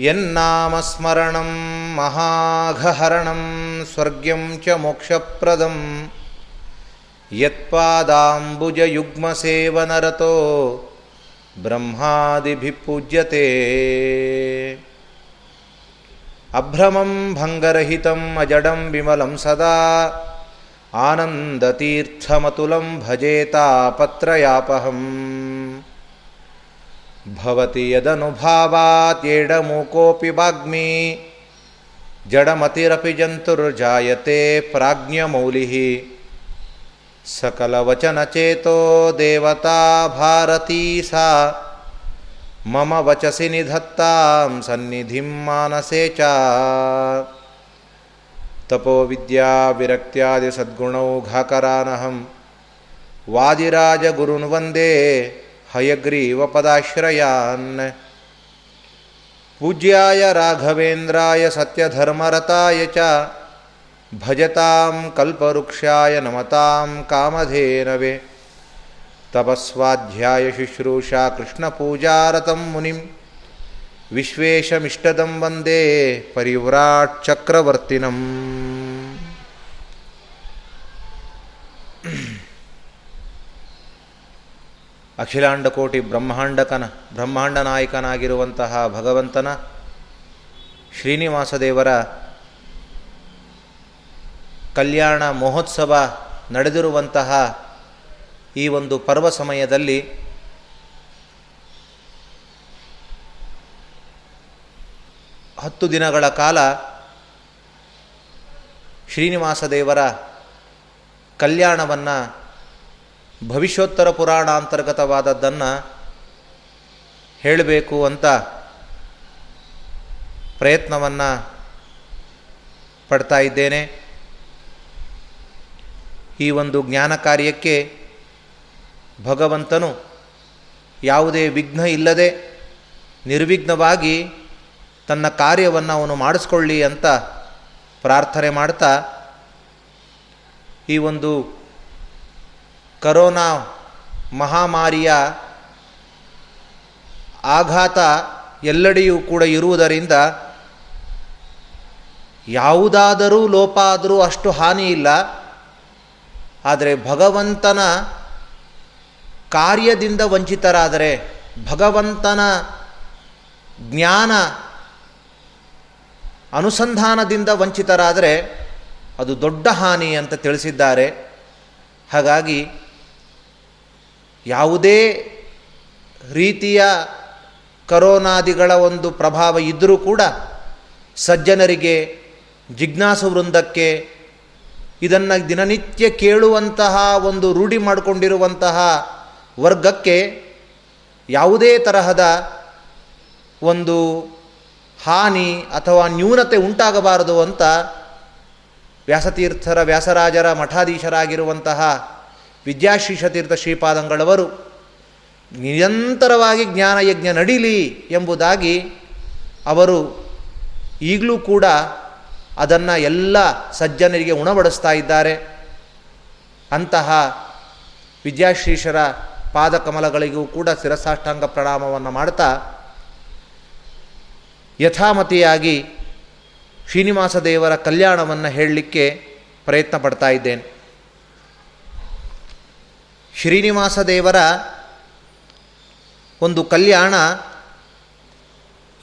यन्नामस्मरणं महाघहरणं स्वर्ग्यं च मोक्षप्रदं यत्पादाम्बुजयुग्मसेवनरतो ब्रह्मादिभिः पूज्यते। अभ्रमं भङ्गरहितम् अजडं विमलं सदा। आनन्दतीर्थमतुलं भजेतापत्रयापहम् भवति यदनुभावात् येडमूकोऽपि वाग्मी। जडमतिरपि जन्तुर्जायते प्राज्ञमौलिः। सकलवचनचेतो देवता भारती सा मम वचसि निधत्तां सन्निधिं मानसे च। तपोविद्याविरक्त्यादिसद्गुणौघाकरानहं वादिराजगुरुन् वंदे। हयग्रीवपदाश्रयान् पूज्याय राघवेन्द्राय सत्यधर्मरताय च भजतां कल्पवृक्षाय नमतां कामधेनवे। तपस्वाध्यायशुश्रूषा कृष्णपूजारतं मुनिं विश्वेशमिष्टदं वंदे परिव्राट्चक्रवर्तिनम् ಅಖಿಲಾಂಡ ಕೋಟಿ ಬ್ರಹ್ಮಾಂಡಕನ ಬ್ರಹ್ಮಾಂಡ ನಾಯಕನಾಗಿರುವಂತಹ ಭಗವಂತನ ಶ್ರೀನಿವಾಸ ದೇವರ ಕಲ್ಯಾಣ ಮಹೋತ್ಸವ ನಡೆದಿರುವಂತಹ ಈ ಒಂದು ಪರ್ವ ಸಮಯದಲ್ಲಿ ಹತ್ತು ದಿನಗಳ ಕಾಲ ಶ್ರೀನಿವಾಸ ದೇವರ ಕಲ್ಯಾಣವನ್ನು ಭವಿಷ್ಯೋತ್ತರ ಪುರಾಣ ಅಂತರ್ಗತವಾದದ್ದನ್ನು ಹೇಳಬೇಕು ಅಂತ ಪ್ರಯತ್ನವನ್ನು ಪಡ್ತಾ ಇದ್ದೇನೆ. ಈ ಒಂದು ಜ್ಞಾನ ಕಾರ್ಯಕ್ಕೆ ಭಗವಂತನು ಯಾವುದೇ ವಿಘ್ನ ಇಲ್ಲದೆ ನಿರ್ವಿಘ್ನವಾಗಿ ತನ್ನ ಕಾರ್ಯವನ್ನು ಅವನು ಮಾಡಿಸ್ಕೊಳ್ಳಿ ಅಂತ ಪ್ರಾರ್ಥನೆ ಮಾಡ್ತಾ ಈ ಒಂದು ಕರೋನಾ ಮಹಾಮಾರಿಯ ಆಘಾತ ಎಲ್ಲೆಡೆಯೂ ಕೂಡ ಇರುವುದರಿಂದ ಯಾವುದಾದರೂ ಲೋಪ ಆದರೂ ಅಷ್ಟು ಹಾನಿ ಇಲ್ಲ. ಆದರೆ ಭಗವಂತನ ಕಾರ್ಯದಿಂದ ವಂಚಿತರಾದರೆ ಭಗವಂತನ ಜ್ಞಾನ ಅನುಸಂಧಾನದಿಂದ ವಂಚಿತರಾದರೆ ಅದು ದೊಡ್ಡ ಹಾನಿ ಅಂತ ತಿಳಿಸಿದ್ದಾರೆ. ಹಾಗಾಗಿ ಯಾವುದೇ ರೀತಿಯ ಕರೋನಾದಿಗಳ ಒಂದು ಪ್ರಭಾವ ಇದ್ದರೂ ಕೂಡ ಸಜ್ಜನರಿಗೆ ಜಿಜ್ಞಾಸು ವೃಂದಕ್ಕೆ ಇದನ್ನು ದಿನನಿತ್ಯ ಕೇಳುವಂತಹ ಒಂದು ರೂಢಿ ಮಾಡಿಕೊಂಡಿರುವಂತಹ ವರ್ಗಕ್ಕೆ ಯಾವುದೇ ತರಹದ ಒಂದು ಹಾನಿ ಅಥವಾ ನ್ಯೂನತೆ ಉಂಟಾಗಬಾರದು ಅಂತ ವ್ಯಾಸತೀರ್ಥರ, ವ್ಯಾಸರಾಜರ, ಮಠಾಧೀಶರಾಗಿರುವಂತಹ ವಿದ್ಯಾಶೀಷತೀರ್ಥ ಶ್ರೀಪಾದಂಗಳವರು, ನಿರಂತರವಾಗಿ ಜ್ಞಾನಯಜ್ಞ ನಡೀಲಿ ಎಂಬುದಾಗಿ ಅವರು ಈಗಲೂ ಕೂಡ ಅದನ್ನು ಎಲ್ಲ ಸಜ್ಜನರಿಗೆ ಉಣಬಡಿಸ್ತಾ ಇದ್ದಾರೆ. ಅಂತಹ ವಿದ್ಯಾಶ್ರೀಷರ ಪಾದಕಮಲಗಳಿಗೂ ಕೂಡ ಶಿರಸಾಷ್ಟಾಂಗ ಪ್ರಣಾಮವನ್ನು ಮಾಡ್ತಾ ಯಥಾಮತಿಯಾಗಿ ಶ್ರೀನಿವಾಸ ದೇವರ ಕಲ್ಯಾಣವನ್ನು ಹೇಳಲಿಕ್ಕೆ ಪ್ರಯತ್ನ ಪಡ್ತಾ ಇದ್ದೇನೆ. ಶ್ರೀನಿವಾಸ ದೇವರ ಒಂದು ಕಲ್ಯಾಣ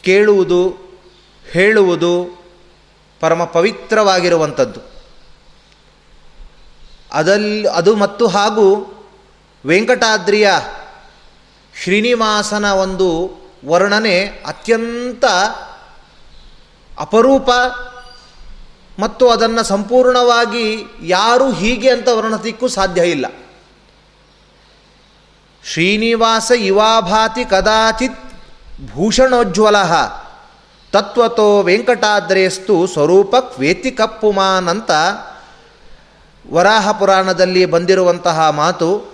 ಕೇಳುವುದು, ಹೇಳುವುದು ಪರಮ ಪವಿತ್ರವಾಗಿರುವಂಥದ್ದು. ಅದಲ್ಲಿ ಅದು ಮತ್ತು ಹಾಗೂ ವೆಂಕಟಾದ್ರಿಯ ಶ್ರೀನಿವಾಸನ ಒಂದು ವರ್ಣನೆ ಅತ್ಯಂತ ಅಪರೂಪ ಮತ್ತು ಅದನ್ನು ಸಂಪೂರ್ಣವಾಗಿ ಯಾರೂ ಹೀಗೆ ಅಂತ ವರ್ಣಿಸಲಿಕ್ಕೂ ಸಾಧ್ಯ ಇಲ್ಲ. ಶ್ರೀನಿವಾಸ ಇವಾಭಾತಿ ಕದಾಚಿತ್ ಭೂಷಣೋಜ್ವಲ ತತ್ವತೋ ವೆಂಕಟಾದ್ರೇಸ್ತು ಸ್ವರೂಪ ಕ್ವೇತಿ ಕಪ್ಪುಮಾನ್ ಅಂತ ವರಾಹ ಪುರಾಣದಲ್ಲಿ ಬಂದಿರುವಂತಹ ಮಾತು,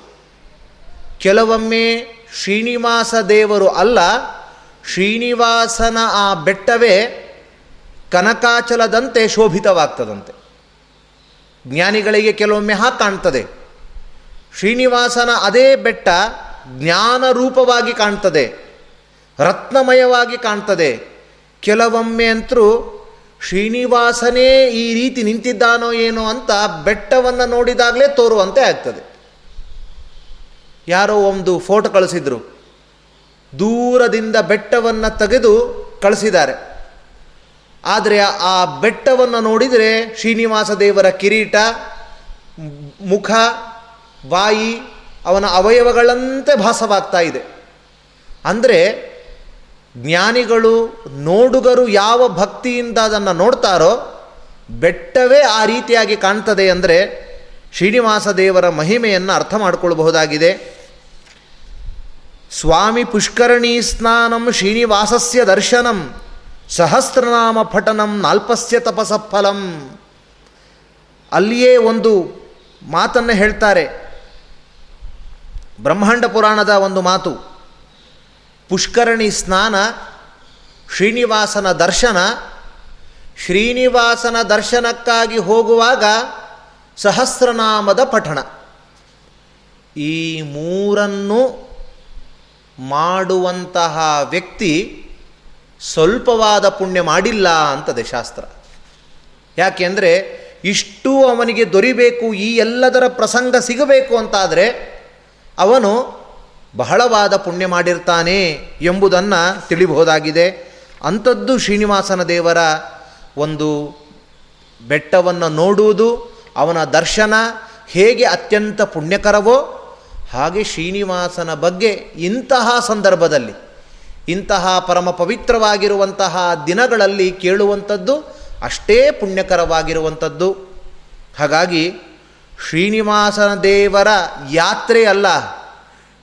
ಕೆಲವೊಮ್ಮೆ ಶ್ರೀನಿವಾಸ ದೇವರು ಅಲ್ಲ, ಶ್ರೀನಿವಾಸನ ಆ ಬೆಟ್ಟವೇ ಕನಕಾಚಲದಂತೆ ಶೋಭಿತವಾಗ್ತದಂತೆ. ಜ್ಞಾನಿಗಳಿಗೆ ಕೆಲವೊಮ್ಮೆ ಹಾಗೆ ಕಾಣ್ತದೆ. ಶ್ರೀನಿವಾಸನ ಅದೇ ಬೆಟ್ಟ ಜ್ಞಾನ ರೂಪವಾಗಿ ಕಾಣ್ತದೆ, ರತ್ನಮಯವಾಗಿ ಕಾಣ್ತದೆ. ಕೆಲವೊಮ್ಮೆ ಅಂತರೂ ಶ್ರೀನಿವಾಸನೇ ಈ ರೀತಿ ನಿಂತಿದ್ದಾನೋ ಏನೋ ಅಂತ ಬೆಟ್ಟವನ್ನು ನೋಡಿದಾಗಲೇ ತೋರುವಂತೆ ಆಗ್ತದೆ. ಯಾರೋ ಒಂದು ಫೋಟೋ ಕಳಿಸಿದ್ರು. ದೂರದಿಂದ ಬೆಟ್ಟವನ್ನು ತೆಗೆದು ಕಳಿಸಿದ್ದಾರೆ. ಆದರೆ ಆ ಬೆಟ್ಟವನ್ನು ನೋಡಿದರೆ ಶ್ರೀನಿವಾಸ ದೇವರ ಕಿರೀಟ, ಮುಖ ಬಾಯಿ ಅವನ ಅವಯವಗಳಂತೆ ಭಾಸವಾಗ್ತಾ ಇದೆ. ಅಂದರೆ ಜ್ಞಾನಿಗಳು, ನೋಡುಗರು ಯಾವ ಭಕ್ತಿಯಿಂದ ಅದನ್ನು ನೋಡ್ತಾರೋ ಬೆಟ್ಟವೇ ಆ ರೀತಿಯಾಗಿ ಕಾಣ್ತದೆ ಅಂದರೆ ಶ್ರೀನಿವಾಸ ದೇವರ ಮಹಿಮೆಯನ್ನು ಅರ್ಥ ಮಾಡಿಕೊಳ್ಳಬಹುದಾಗಿದೆ ಸ್ವಾಮಿ ಪುಷ್ಕರಣಿ ಸ್ನಾನಂ ಶ್ರೀನಿವಾಸಸ್ಯ ದರ್ಶನಂ ಸಹಸ್ರನಾಮ ಪಠನಂ ನಾಲ್ಪಸ್ಯ ತಪಸಫಲಂ. ಅಲ್ಲಿಯೇ ಒಂದು ಮಾತನ್ನು ಹೇಳ್ತಾರೆ. ಬ್ರಹ್ಮಾಂಡ ಪುರಾಣದ ಒಂದು ಮಾತು. ಪುಷ್ಕರಣಿ ಸ್ನಾನ, ಶ್ರೀನಿವಾಸನ ದರ್ಶನ, ಶ್ರೀನಿವಾಸನ ದರ್ಶನಕ್ಕಾಗಿ ಹೋಗುವಾಗ ಸಹಸ್ರನಾಮದ ಪಠಣ. ಈ ಮೂರನ್ನು ಮಾಡುವಂತಹ ವ್ಯಕ್ತಿ ಸ್ವಲ್ಪವಾದ ಪುಣ್ಯ ಮಾಡಿಲ್ಲ ಅಂತದೆ ಶಾಸ್ತ್ರ. ಯಾಕೆಂದರೆ ಇಷ್ಟು ಅವನಿಗೆ ದೊರಿಬೇಕು, ಈ ಎಲ್ಲದರ ಪ್ರಸಂಗ ಸಿಗಬೇಕು ಅಂತಾದರೆ ಅವನು ಬಹಳವಾದ ಪುಣ್ಯ ಮಾಡಿರ್ತಾನೆ ಎಂಬುದನ್ನು ತಿಳಿಬಹುದಾಗಿದೆ. ಅಂಥದ್ದು ಶ್ರೀನಿವಾಸನ ದೇವರ ಒಂದು ಬೆಟ್ಟವನ್ನು ನೋಡುವುದು, ಅವನ ದರ್ಶನ ಹೇಗೆ ಅತ್ಯಂತ ಪುಣ್ಯಕರವೋ ಹಾಗೆ ಶ್ರೀನಿವಾಸನ ಬಗ್ಗೆ ಇಂತಹ ಸಂದರ್ಭದಲ್ಲಿ, ಇಂತಹ ಪರಮ ಪವಿತ್ರವಾಗಿರುವಂತಹ ದಿನಗಳಲ್ಲಿ ಕೇಳುವಂಥದ್ದು ಅಷ್ಟೇ ಪುಣ್ಯಕರವಾಗಿರುವಂಥದ್ದು. ಹಾಗಾಗಿ ಶ್ರೀನಿವಾಸನ ದೇವರ ಯಾತ್ರೆ ಅಲ್ಲ.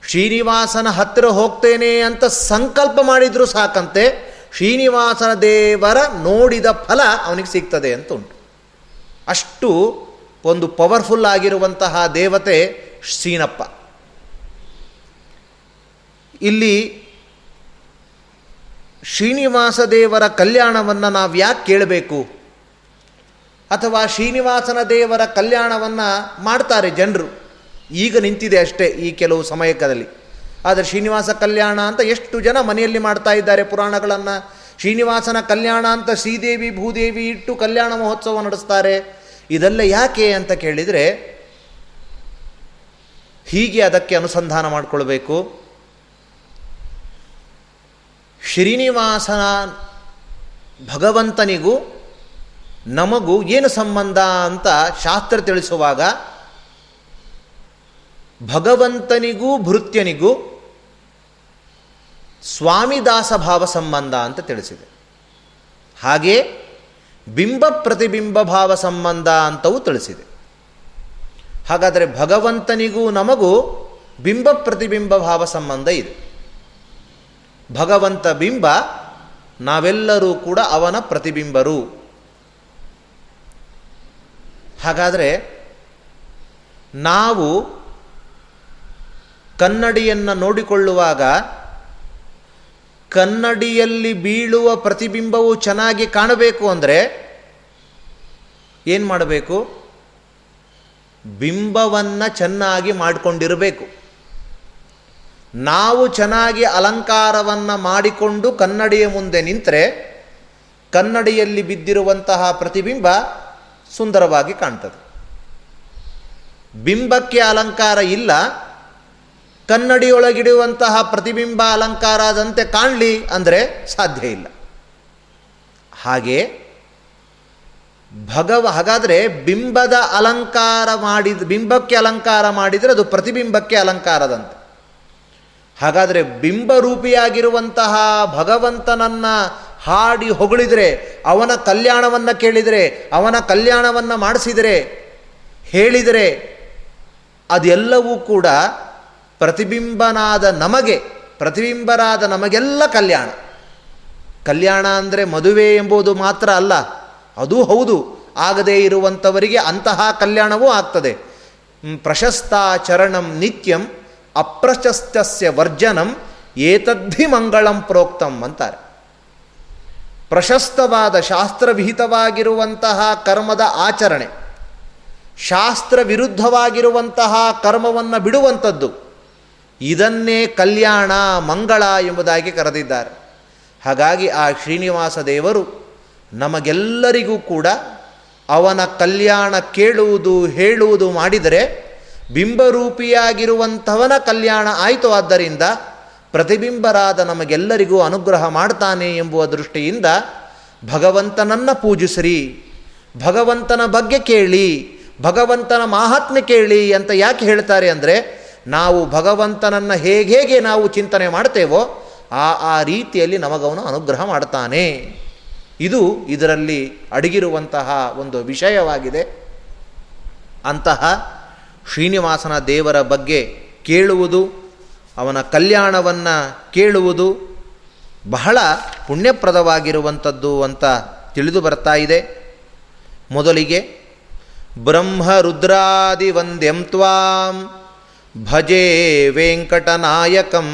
ಶ್ರೀನಿವಾಸನ ಹತ್ತಿರ ಹೋಗ್ತೇನೆ ಅಂತ ಸಂಕಲ್ಪ ಮಾಡಿದರೂ ಸಾಕಂತೆ ಶ್ರೀನಿವಾಸನ ದೇವರ ನೋಡಿದ ಫಲ ಅವನಿಗೆ ಸಿಗ್ತದೆ ಅಂತ ಉಂಟು ಅಷ್ಟು ಒಂದು ಪವರ್ಫುಲ್ ಆಗಿರುವಂತಹ ದೇವತೆ ಶ್ರೀನಪ್ಪ. ಇಲ್ಲಿ ಶ್ರೀನಿವಾಸ ದೇವರ ಕಲ್ಯಾಣವನ್ನು ನಾವು ಯಾಕೆ ಕೇಳಬೇಕು? ಅಥವಾ ಶ್ರೀನಿವಾಸನ ದೇವರ ಕಲ್ಯಾಣವನ್ನು ಮಾಡ್ತಾರೆ ಜನರು. ಈಗ ನಿಂತಿದೆ ಅಷ್ಟೇ ಈ ಕೆಲವು ಸಮಯಕದಲ್ಲಿ. ಆದರೆ ಶ್ರೀನಿವಾಸ ಕಲ್ಯಾಣ ಅಂತ ಎಷ್ಟು ಜನ ಮನೆಯಲ್ಲಿ ಮಾಡ್ತಾ ಇದ್ದಾರೆ ಪುರಾಣಗಳನ್ನು. ಶ್ರೀನಿವಾಸನ ಕಲ್ಯಾಣ ಅಂತ ಶ್ರೀದೇವಿ, ಭೂದೇವಿ ಇಟ್ಟು ಕಲ್ಯಾಣ ಮಹೋತ್ಸವ ನಡೆಸ್ತಾರೆ. ಇದೆಲ್ಲ ಯಾಕೆ ಅಂತ ಕೇಳಿದರೆ, ಹೀಗೆ ಅದಕ್ಕೆ ಅನುಸಂಧಾನ ಮಾಡಿಕೊಳ್ಬೇಕು. ಶ್ರೀನಿವಾಸನ ಭಗವಂತನಿಗೂ ನಮಗೂ ಏನು ಸಂಬಂಧ ಅಂತ ಶಾಸ್ತ್ರ ತಿಳಿಸುವಾಗ, ಭಗವಂತನಿಗೂ ಭೃತ್ಯನಿಗೂ ಸ್ವಾಮಿದಾಸ ಭಾವ ಸಂಬಂಧ ಅಂತ ತಿಳಿಸಿದೆ. ಹಾಗೆ ಬಿಂಬ ಪ್ರತಿಬಿಂಬ ಭಾವ ಸಂಬಂಧ ಅಂತವೂ ತಿಳಿಸಿದೆ. ಹಾಗಾದರೆ ಭಗವಂತನಿಗೂ ನಮಗೂ ಬಿಂಬ ಪ್ರತಿಬಿಂಬ ಭಾವ ಸಂಬಂಧ ಇದೆ. ಭಗವಂತ ಬಿಂಬ, ನಾವೆಲ್ಲರೂ ಕೂಡ ಅವನ ಪ್ರತಿಬಿಂಬರು. ಹಾಗಾದರೆ ನಾವು ಕನ್ನಡಿಯನ್ನು ನೋಡಿಕೊಳ್ಳುವಾಗ ಕನ್ನಡಿಯಲ್ಲಿ ಬೀಳುವ ಪ್ರತಿಬಿಂಬವು ಚೆನ್ನಾಗಿ ಕಾಣಬೇಕು ಅಂದರೆ ಏನು ಮಾಡಬೇಕು? ಬಿಂಬವನ್ನು ಚೆನ್ನಾಗಿ ಮಾಡಿಕೊಂಡಿರಬೇಕು. ನಾವು ಚೆನ್ನಾಗಿ ಅಲಂಕಾರವನ್ನು ಮಾಡಿಕೊಂಡು ಕನ್ನಡಿಯ ಮುಂದೆ ನಿಂತರೆ ಕನ್ನಡಿಯಲ್ಲಿ ಬಿದ್ದಿರುವಂತಹ ಪ್ರತಿಬಿಂಬ ಸುಂದರವಾಗಿ ಕಾಣ್ತದೆ. ಬಿಂಬಕ್ಕೆ ಅಲಂಕಾರ ಇಲ್ಲ. ಕನ್ನಡಿಯೊಳಗಿಡುವಂತಹ ಪ್ರತಿಬಿಂಬ ಅಲಂಕಾರದಂತೆ ಕಾಣಲಿ ಅಂದರೆ ಸಾಧ್ಯ ಇಲ್ಲ. ಹಾಗೆ ಭಗವ, ಹಾಗಾದರೆ ಬಿಂಬದ ಅಲಂಕಾರ ಮಾಡಿದ, ಬಿಂಬಕ್ಕೆ ಅಲಂಕಾರ ಮಾಡಿದರೆ ಅದು ಪ್ರತಿಬಿಂಬಕ್ಕೆ ಅಲಂಕಾರದಂತೆ. ಹಾಗಾದರೆ ಬಿಂಬರೂಪಿಯಾಗಿರುವಂತಹ ಭಗವಂತನನ್ನು ಹಾಡಿ ಹೊಗಳಿದರೆ, ಅವನ ಕಲ್ಯಾಣವನ್ನು ಕೇಳಿದರೆ, ಅವನ ಕಲ್ಯಾಣವನ್ನು ಮಾಡಿಸಿದರೆ, ಹೇಳಿದರೆ, ಅದೆಲ್ಲವೂ ಕೂಡ ಪ್ರತಿಬಿಂಬನಾದ ನಮಗೆ, ಪ್ರತಿಬಿಂಬರಾದ ನಮಗೆಲ್ಲ ಕಲ್ಯಾಣ. ಕಲ್ಯಾಣ ಅಂದರೆ ಮದುವೆ ಎಂಬುದು ಮಾತ್ರ ಅಲ್ಲ, ಅದು ಹೌದು, ಆಗದೇ ಇರುವಂಥವರಿಗೆ ಅಂತಹ ಕಲ್ಯಾಣವೂ ಆಗ್ತದೆ. ಪ್ರಶಸ್ತಾಚರಣಂ ನಿತ್ಯಂ ಅಪ್ರಶಸ್ತಸ್ಯ ವರ್ಜನಂ ಏತದ್ಧಿ ಮಂಗಳಂ ಪ್ರೋಕ್ತಂ ಅಂತಾರೆ. ಪ್ರಶಸ್ತವಾದ ಶಾಸ್ತ್ರವಿಹಿತವಾಗಿರುವಂತಹ ಕರ್ಮದ ಆಚರಣೆ ಶಾಸ್ತ್ರ ವಿರುದ್ಧವಾಗಿರುವಂತಹ ಕರ್ಮವನ್ನು ಬಿಡುವಂಥದ್ದು, ಇದನ್ನೇ ಕಲ್ಯಾಣ ಮಂಗಳ ಎಂಬುದಾಗಿ ಕರೆದಿದ್ದಾರೆ. ಹಾಗಾಗಿ ಆ ಶ್ರೀನಿವಾಸ ದೇವರು ನಮಗೆಲ್ಲರಿಗೂ ಕೂಡ ಅವನ ಕಲ್ಯಾಣ ಕೇಳುವುದು, ಹೇಳುವುದು ಮಾಡಿದರೆ, ಬಿಂಬರೂಪಿಯಾಗಿರುವಂಥವನ ಕಲ್ಯಾಣ ಆಯಿತು. ಆದ್ದರಿಂದ ಪ್ರತಿಬಿಂಬರಾದ ನಮಗೆಲ್ಲರಿಗೂ ಅನುಗ್ರಹ ಮಾಡ್ತಾನೆ ಎಂಬುವ ದೃಷ್ಟಿಯಿಂದ ಭಗವಂತನನ್ನು ಪೂಜಿಸ್ರಿ, ಭಗವಂತನ ಬಗ್ಗೆ ಕೇಳಿ, ಭಗವಂತನ ಮಾಹಾತ್ಮ್ಯ ಕೇಳಿ ಅಂತ ಯಾಕೆ ಹೇಳ್ತಾರೆ ಅಂದರೆ ನಾವು ಭಗವಂತನನ್ನು ಹೇಗೆ ಹೇಗೆ ನಾವು ಚಿಂತನೆ ಮಾಡ್ತೇವೋ ಆ ಆ ರೀತಿಯಲ್ಲಿ ನಮಗವನು ಅನುಗ್ರಹ ಮಾಡ್ತಾನೆ. ಇದು ಇದರಲ್ಲಿ ಅಡಗಿರುವಂತಹ ಒಂದು ವಿಷಯವಾಗಿದೆ. ಅಂತಹ ಶ್ರೀನಿವಾಸನ ದೇವರ ಬಗ್ಗೆ ಕೇಳುವುದು ಅವನ ಕಲ್ಯಾಣವನ್ನು ಕೇಳುವುದು ಬಹಳ ಪುಣ್ಯಪ್ರದವಾಗಿರುವಂಥದ್ದು ಅಂತ ತಿಳಿದು ಬರ್ತಾ ಇದೆ. ಮೊದಲಿಗೆ, ಬ್ರಹ್ಮ ರುದ್ರಾದಿ ವಂದ್ಯಂ ತ್ವಾಂ ಭಜೆ ವೆಂಕಟನಾಯಕಂ